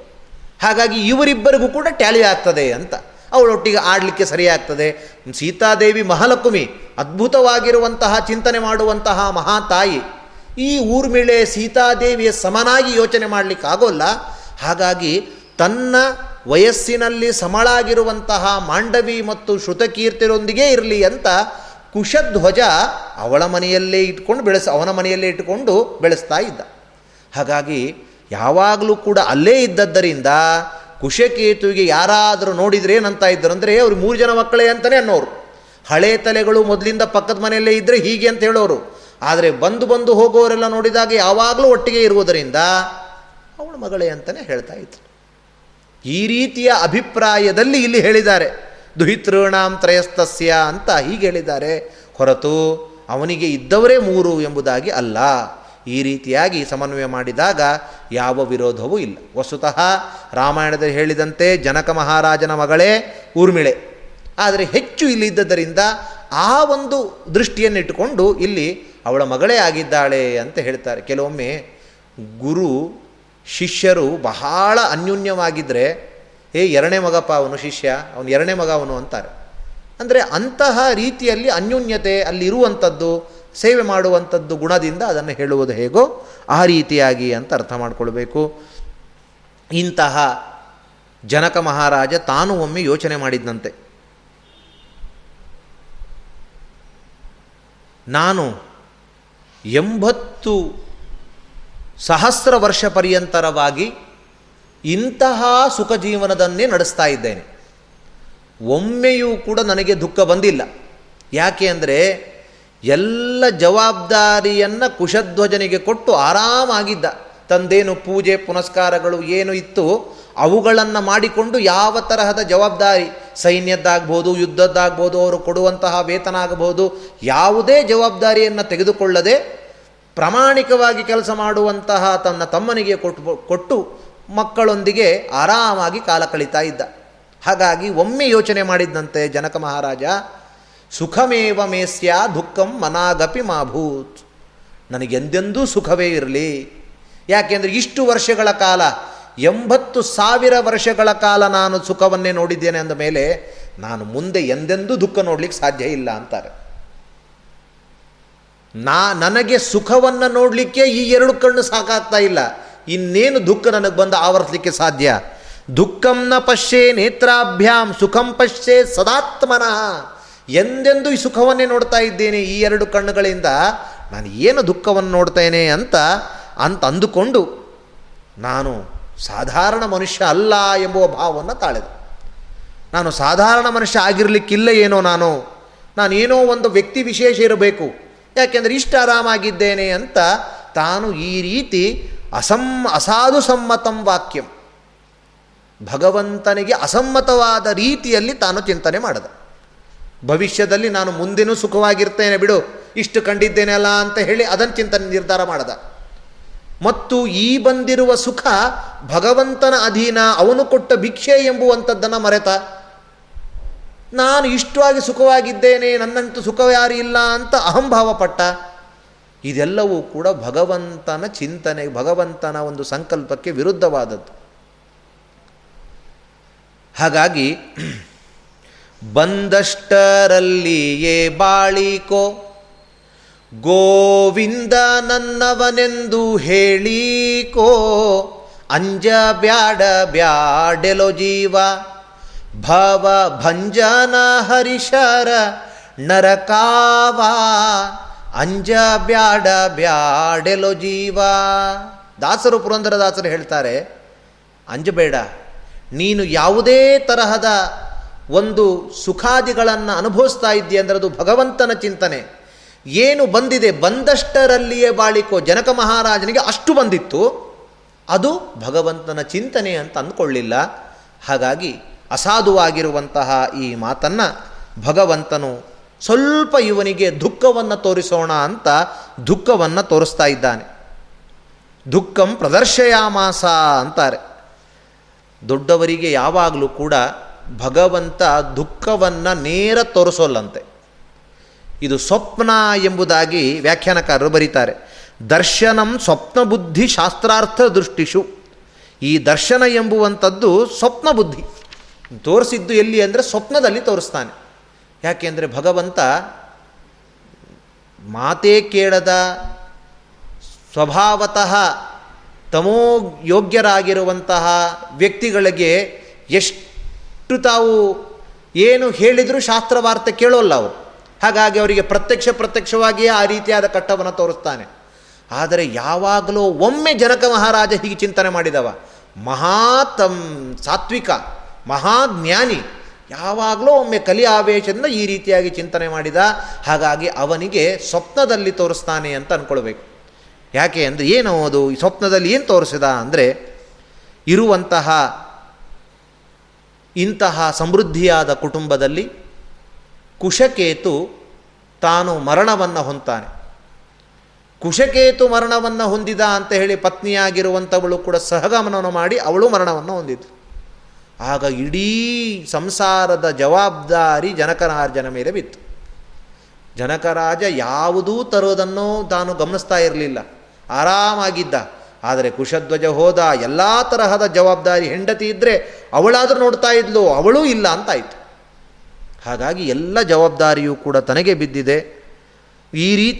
ಹಾಗಾಗಿ ಇವರಿಬ್ಬರಿಗೂ ಕೂಡ ಟ್ಯಾಲಿ ಆಗ್ತದೆ ಅಂತ. ಅವಳೊಟ್ಟಿಗೆ ಆಡಲಿಕ್ಕೆ ಸರಿಯಾಗ್ತದೆ. ಸೀತಾದೇವಿ ಮಹಾಲಕ್ಷ್ಮಿ, ಅದ್ಭುತವಾಗಿರುವಂತಹ, ಚಿಂತನೆ ಮಾಡುವಂತಹ ಮಹಾತಾಯಿ, ಈ ಊರ್ಮಿಳೆ ಸೀತಾದೇವಿಯ ಸಮನಾಗಿ ಯೋಚನೆ ಮಾಡಲಿಕ್ಕೆ ಆಗೋಲ್ಲ ಹಾಗಾಗಿ ತನ್ನ ವಯಸ್ಸಿನಲ್ಲಿ ಸಮಳಾಗಿರುವಂತಹ ಮಾಂಡವಿ ಮತ್ತು ಶ್ರುತಕೀರ್ತಿರೊಂದಿಗೆ ಇರಲಿ ಅಂತ ಕುಶಧ್ವಜ ಅವಳ ಮನೆಯಲ್ಲೇ ಇಟ್ಕೊಂಡು ಬೆಳೆಸ, ಅವನ ಮನೆಯಲ್ಲೇ ಇಟ್ಟುಕೊಂಡು ಬೆಳೆಸ್ತಾ ಇದ್ದ. ಹಾಗಾಗಿ ಯಾವಾಗಲೂ ಕೂಡ ಅಲ್ಲೇ ಇದ್ದದ್ದರಿಂದ ಕುಶಕೇತುವಿಗೆ ಯಾರಾದರೂ ನೋಡಿದರೆ ಏನಂತ ಇದ್ದರು ಅಂದರೆ ಅವ್ರು ಮೂರು ಜನ ಮಕ್ಕಳೇ ಅಂತಲೇ ಅನ್ನೋರು. ಹಳೆ ತಲೆಗಳು ಮೊದಲಿಂದ ಪಕ್ಕದ ಮನೆಯಲ್ಲೇ ಇದ್ದರೆ ಹೀಗೆ ಅಂತ ಹೇಳೋರು. ಆದರೆ ಬಂದು ಬಂದು ಹೋಗೋರೆಲ್ಲ ನೋಡಿದಾಗ ಯಾವಾಗಲೂ ಒಟ್ಟಿಗೆ ಇರುವುದರಿಂದ ಅವಳ ಮಗಳೇ ಅಂತಲೇ ಹೇಳ್ತಾ ಇದ್ರು. ಈ ರೀತಿಯ ಅಭಿಪ್ರಾಯದಲ್ಲಿ ಇಲ್ಲಿ ಹೇಳಿದ್ದಾರೆ. ದುಹಿತೃಣಾಂ ತ್ರಯಸ್ತಸ್ಯ ಅಂತ ಹೀಗೆ ಹೇಳಿದ್ದಾರೆ. ಹೊರತು ಅವನಿಗೆ ಇದ್ದವರೇ ಮೂರು ಎಂಬುದಾಗಿ ಅಲ್ಲ. ಈ ರೀತಿಯಾಗಿ ಸಮನ್ವಯ ಮಾಡಿದಾಗ ಯಾವ ವಿರೋಧವೂ ಇಲ್ಲ. ವಸ್ತುತಃ ರಾಮಾಯಣದಲ್ಲಿ ಹೇಳಿದಂತೆ ಜನಕ ಮಹಾರಾಜನ ಮಗಳೇ ಊರ್ಮಿಳೆ. ಆದರೆ ಹೆಚ್ಚು ಇಲ್ಲಿ ಇದ್ದದರಿಂದ ಆ ಒಂದು ದೃಷ್ಟಿಯನ್ನಿಟ್ಟುಕೊಂಡು ಇಲ್ಲಿ ಅವಳ ಮಗಳೇ ಆಗಿದ್ದಾಳೆ ಅಂತ ಹೇಳ್ತಾರೆ. ಕೆಲವೊಮ್ಮೆ ಗುರು ಶಿಷ್ಯರು ಬಹಳ ಅನ್ಯೂನ್ಯವಾಗಿದ್ದರೆ ಏ ಎರಡನೇ ಮಗಪ್ಪ ಅವನು ಶಿಷ್ಯ, ಅವನು ಎರಡನೇ ಮಗ ಅವನು ಅಂತಾರೆ. ಅಂದರೆ ಅಂತಹ ರೀತಿಯಲ್ಲಿ ಅನ್ಯೂನ್ಯತೆ ಅಲ್ಲಿ ಇರುವಂಥದ್ದು ಸೇವೆ ಮಾಡುವಂಥದ್ದು ಗುಣದಿಂದ ಅದನ್ನು ಹೇಳುವುದು ಹೇಗೋ ಆ ರೀತಿಯಾಗಿ ಅಂತ ಅರ್ಥ ಮಾಡಿಕೊಳ್ಬೇಕು. ಇಂತಹ ಜನಕ ಮಹಾರಾಜ ತಾನು ಒಮ್ಮೆ ಯೋಚನೆ ಮಾಡಿದ್ದಂತೆ ನಾನು ಎಂಬತ್ತು ಸಹಸ್ರ ವರ್ಷ ಪರ್ಯಂತರವಾಗಿ ಇಂತಹ ಸುಖ ಜೀವನದನ್ನೇ ನಡೆಸ್ತಾ ಇದ್ದೇನೆ. ಒಮ್ಮೆಯೂ ಕೂಡ ನನಗೆ ದುಃಖ ಬಂದಿಲ್ಲ. ಯಾಕೆ ಅಂದರೆ ಎಲ್ಲ ಜವಾಬ್ದಾರಿಯನ್ನು ಕುಶಧ್ವಜನಿಗೆ ಕೊಟ್ಟು ಆರಾಮಾಗಿದ್ದ. ತಂದೇನು ಪೂಜೆ, ಪುನಸ್ಕಾರಗಳು ಏನು ಇತ್ತು ಅವುಗಳನ್ನು ಮಾಡಿಕೊಂಡು ಯಾವ ತರಹದ ಜವಾಬ್ದಾರಿ? ಸೈನ್ಯದ್ದಾಗ್ಬೋದು, ಯುದ್ಧದ್ದಾಗ್ಬೋದು, ಅವರು ಕೊಡುವಂತಹ ವೇತನ ಆಗಬಹುದು, ಯಾವುದೇ ಜವಾಬ್ದಾರಿಯನ್ನು ತೆಗೆದುಕೊಳ್ಳದೆ ಪ್ರಾಮಾಣಿಕವಾಗಿ ಕೆಲಸ ಮಾಡುವಂತಹ ತನ್ನ ತಮ್ಮನಿಗೆ ಕೊಟ್ಟು ಕೊಟ್ಟು ಮಕ್ಕಳೊಂದಿಗೆ ಆರಾಮಾಗಿ ಕಾಲ ಕಳೀತಾ ಇದ್ದ. ಹಾಗಾಗಿ ಒಮ್ಮೆ ಯೋಚನೆ ಮಾಡಿದ್ದಂತೆ ಜನಕ ಮಹಾರಾಜ, ಸುಖಮೇವ ಮೇಸ್ಯ ದುಃಖಂ ಮನಾಗಪಿ ಮಾಭೂತ್. ನನಗೆಂದೆಂದೂ ಸುಖವೇ ಇರಲಿ. ಯಾಕೆಂದರೆ ಇಷ್ಟು ವರ್ಷಗಳ ಕಾಲ, ಎಂಬತ್ತು ಸಾವಿರ ವರ್ಷಗಳ ಕಾಲ ನಾನು ಸುಖವನ್ನೇ ನೋಡಿದ್ದೇನೆ ಅಂದ ಮೇಲೆ, ನಾನು ಮುಂದೆ ಎಂದೆಂದೂ ದುಃಖ ನೋಡ್ಲಿಕ್ಕೆ ಸಾಧ್ಯ ಇಲ್ಲ ಅಂತಾರೆ. ನಾ ನನಗೆ ಸುಖವನ್ನು ನೋಡಲಿಕ್ಕೆ ಈ ಎರಡು ಕಣ್ಣು ಸಾಕಾಗ್ತಾ ಇಲ್ಲ. ಇನ್ನೇನು ದುಃಖ ನನಗೆ ಬಂದು ಆವರಿಸಲಿಕ್ಕೆ ಸಾಧ್ಯ? ದುಃಖಂನ ಪಶ್ಯೆ ನೇತ್ರಾಭ್ಯಾಂ, ಸುಖಂ ಪಶ್ಯೆ ಸದಾತ್ಮನಃ. ಎಂದೆಂದೂ ಈ ಸುಖವನ್ನೇ ನೋಡ್ತಾ ಇದ್ದೇನೆ ಈ ಎರಡು ಕಣ್ಣುಗಳಿಂದ? ನಾನು ಏನು ದುಃಖವನ್ನು ನೋಡ್ತೇನೆ ಅಂತ ಅಂತ ಅಂದುಕೊಂಡು ನಾನು ಸಾಧಾರಣ ಮನುಷ್ಯ ಅಲ್ಲ ಎಂಬುವ ಭಾವವನ್ನು ತಾಳೆದು. ನಾನು ಸಾಧಾರಣ ಮನುಷ್ಯ ಆಗಿರಲಿಕ್ಕಿಲ್ಲ ಏನೋ ನಾನು. ನಾನೇನೋ ಒಂದು ವ್ಯಕ್ತಿ ವಿಶೇಷ ಇರಬೇಕು. ಯಾಕೆಂದರೆ ಇಷ್ಟು ಆರಾಮಾಗಿದ್ದೇನೆ ಅಂತ ತಾನು ಈ ರೀತಿ ಅಸಮ್ ಅಸಾಧು ಸಮ್ಮತಂ ವಾಕ್ಯಂ. ಭಗವಂತನಿಗೆ ಅಸಮ್ಮತವಾದ ರೀತಿಯಲ್ಲಿ ತಾನು ಚಿಂತನೆ ಮಾಡಿದ. ಭವಿಷ್ಯದಲ್ಲಿ ನಾನು ಮುಂದೆನೂ ಸುಖವಾಗಿರ್ತೇನೆ ಬಿಡು, ಇಷ್ಟು ಕಂಡಿದ್ದೇನೆ ಅಲ್ಲ ಅಂತ ಹೇಳಿ ಅದನ್ನು ಚಿಂತನೆ ನಿರ್ಧಾರ ಮಾಡಿದ. ಮತ್ತು ಈ ಬಂದಿರುವ ಸುಖ ಭಗವಂತನ ಅಧೀನ, ಅವನು ಕೊಟ್ಟ ಭಿಕ್ಷೆ ಎಂಬುವಂಥದ್ದನ್ನು ಮರೆತ ನಾನು ಇಷ್ಟವಾಗಿ ಸುಖವಾಗಿದ್ದೇನೆ, ನನ್ನಂತೂ ಸುಖ ಯಾರು ಇಲ್ಲ ಅಂತ ಅಹಂಭಾವ ಪಟ್ಟ ಇದೆಲ್ಲವೂ ಕೂಡ ಭಗವಂತನ ಚಿಂತನೆ, ಭಗವಂತನ ಒಂದು ಸಂಕಲ್ಪಕ್ಕೆ ವಿರುದ್ಧವಾದದ್ದು. ಹಾಗಾಗಿ ಬಂದಷ್ಟರಲ್ಲಿಯೇ ಬಾಳಿಕೋ, ಗೋವಿಂದ ನನ್ನವನೆಂದು ಹೇಳಿಕೋ, ಅಂಜ ಬ್ಯಾಡ ಬ್ಯಾಡೆಲೋ ಜೀವ. ಭವ ಭಂಜನ ಹರಿಶರ ನರಕಾವ, ಅಂಜ ಬ್ಯಾಡ ಬ್ಯಾಡೆಲೋ ಜೀವ. ದಾಸರು ಪುರಂದರದಾಸರು ಹೇಳ್ತಾರೆ ಅಂಜಬೇಡ ನೀನು ಯಾವುದೇ ತರಹದ ಒಂದು ಸುಖಾದಿಗಳನ್ನು ಅನುಭವಿಸ್ತಾ ಇದ್ದೀಯ ಅಂದರೆ ಅದು ಭಗವಂತನ ಚಿಂತನೆ. ಏನು ಬಂದಿದೆ ಬಂದಷ್ಟರಲ್ಲಿಯೇ ಬಾಳಿಕೋ, ಜನಕ ಮಹಾರಾಜನಿಗೆ ಅಷ್ಟು ಬಂದಿತ್ತು, ಅದು ಭಗವಂತನ ಚಿಂತನೆ ಅಂತ ಅಂದ್ಕೊಳ್ಳಿಲ್ಲ. ಹಾಗಾಗಿ ಅಸಾಧುವಾಗಿರುವಂತಹ ಈ ಮಾತನ್ನು ಭಗವಂತನು ಸ್ವಲ್ಪ ಇವನಿಗೆ ದುಃಖವನ್ನು ತೋರಿಸೋಣ ಅಂತ ದುಃಖವನ್ನು ತೋರಿಸ್ತಾ ಇದ್ದಾನೆ. ದುಃಖಂ ಪ್ರದರ್ಶಯಾಮಾಸ ಅಂತಾರೆ. ದೊಡ್ಡವರಿಗೆ ಯಾವಾಗಲೂ ಕೂಡ ಭಗವಂತ ದುಃಖವನ್ನು ನೇರ ತೋರಿಸೋಲ್ಲಂತೆ. ಇದು ಸ್ವಪ್ನ ಎಂಬುದಾಗಿ ವ್ಯಾಖ್ಯಾನಕಾರರು ಬರೀತಾರೆ. ದರ್ಶನಂ ಸ್ವಪ್ನ ಬುದ್ಧಿ ಶಾಸ್ತ್ರಾರ್ಥ ದೃಷ್ಟಿಷು. ಈ ದರ್ಶನ ಎಂಬುವಂಥದ್ದು ಸ್ವಪ್ನ ಬುದ್ಧಿ. ತೋರಿಸಿದ್ದು ಎಲ್ಲಿ ಅಂದರೆ ಸ್ವಪ್ನದಲ್ಲಿ ತೋರಿಸ್ತಾನೆ. ಯಾಕೆಂದರೆ ಭಗವಂತ ಮಾತೇ ಕೇಳದ ಸ್ವಭಾವತಃ ತಮೋ ಯೋಗ್ಯರಾಗಿರುವಂತಹ ವ್ಯಕ್ತಿಗಳಿಗೆ ಎಷ್ಟು ತಾವು ಏನು ಹೇಳಿದರೂ ಶಾಸ್ತ್ರವಾರ್ತೆ ಕೇಳೋಲ್ಲ ಅವರು. ಹಾಗಾಗಿ ಅವರಿಗೆ ಪ್ರತ್ಯಕ್ಷ ಪ್ರತ್ಯಕ್ಷವಾಗಿಯೇ ಆ ರೀತಿಯಾದ ಕಟ್ಟವನ್ನು ತೋರಿಸ್ತಾನೆ. ಆದರೆ ಯಾವಾಗಲೂ ಒಮ್ಮೆ ಜನಕ ಮಹಾರಾಜ ಹೀಗೆ ಚಿಂತನೆ ಮಾಡಿದವ. ಮಹಾತಂ ಸಾತ್ವಿಕ. ಮಹಾಜ್ಞಾನಿ. ಯಾವಾಗಲೂ ಒಮ್ಮೆ ಕಲಿ ಆವೇಶದಿಂದ ಈ ರೀತಿಯಾಗಿ ಚಿಂತನೆ ಮಾಡಿದ, ಹಾಗಾಗಿ ಅವನಿಗೆ ಸ್ವಪ್ನದಲ್ಲಿ ತೋರಿಸ್ತಾನೆ ಅಂತ ಅಂದ್ಕೊಳ್ಬೇಕು ಯಾಕೆ ಅಂದರೆ ಏನು ಅದು? ಈ ಸ್ವಪ್ನದಲ್ಲಿ ಏನು ತೋರಿಸಿದ ಅಂದರೆ, ಇರುವಂತಹ ಇಂತಹ ಸಮೃದ್ಧಿಯಾದ ಕುಟುಂಬದಲ್ಲಿ ಕುಶಕೇತು ತಾನು ಮರಣವನ್ನು ಹೊಂತಾನೆ ಕುಶಕೇತು ಮರಣವನ್ನು ಹೊಂದಿದ ಅಂತ ಹೇಳಿ ಪತ್ನಿಯಾಗಿರುವಂಥವಳು ಕೂಡ ಸಹಗಮನವನ್ನು ಮಾಡಿ ಅವಳು ಮರಣವನ್ನು ಹೊಂದಿದ್ಳು ಆಗ ಇಡೀ ಸಂಸಾರದ ಜವಾಬ್ದಾರಿ ಜನಕರಾರ್ಜನ ಮೇಲೆ ಬಿತ್ತು. ಜನಕರಾಜ ಯಾವುದೂ ತರೋದನ್ನು ತಾನು ಗಮನಿಸ್ತಾ ಇರಲಿಲ್ಲ. ಆರಾಮಾಗಿದ್ದ. ಆದರೆ ಕುಶಧ್ವಜ ಹೋದ ಎಲ್ಲ ತರಹದ ಜವಾಬ್ದಾರಿ ಹೆಂಡತಿ ಇದ್ದರೆ ಅವಳಾದರೂ ನೋಡ್ತಾ ಇದ್ಲು, ಅವಳೂ ಇಲ್ಲ ಅಂತಾಯಿತು. ಹಾಗಾಗಿ ಎಲ್ಲ ಜವಾಬ್ದಾರಿಯೂ ಕೂಡ ತನಗೆ ಬಿದ್ದಿದೆ. ಈ ರೀತಿ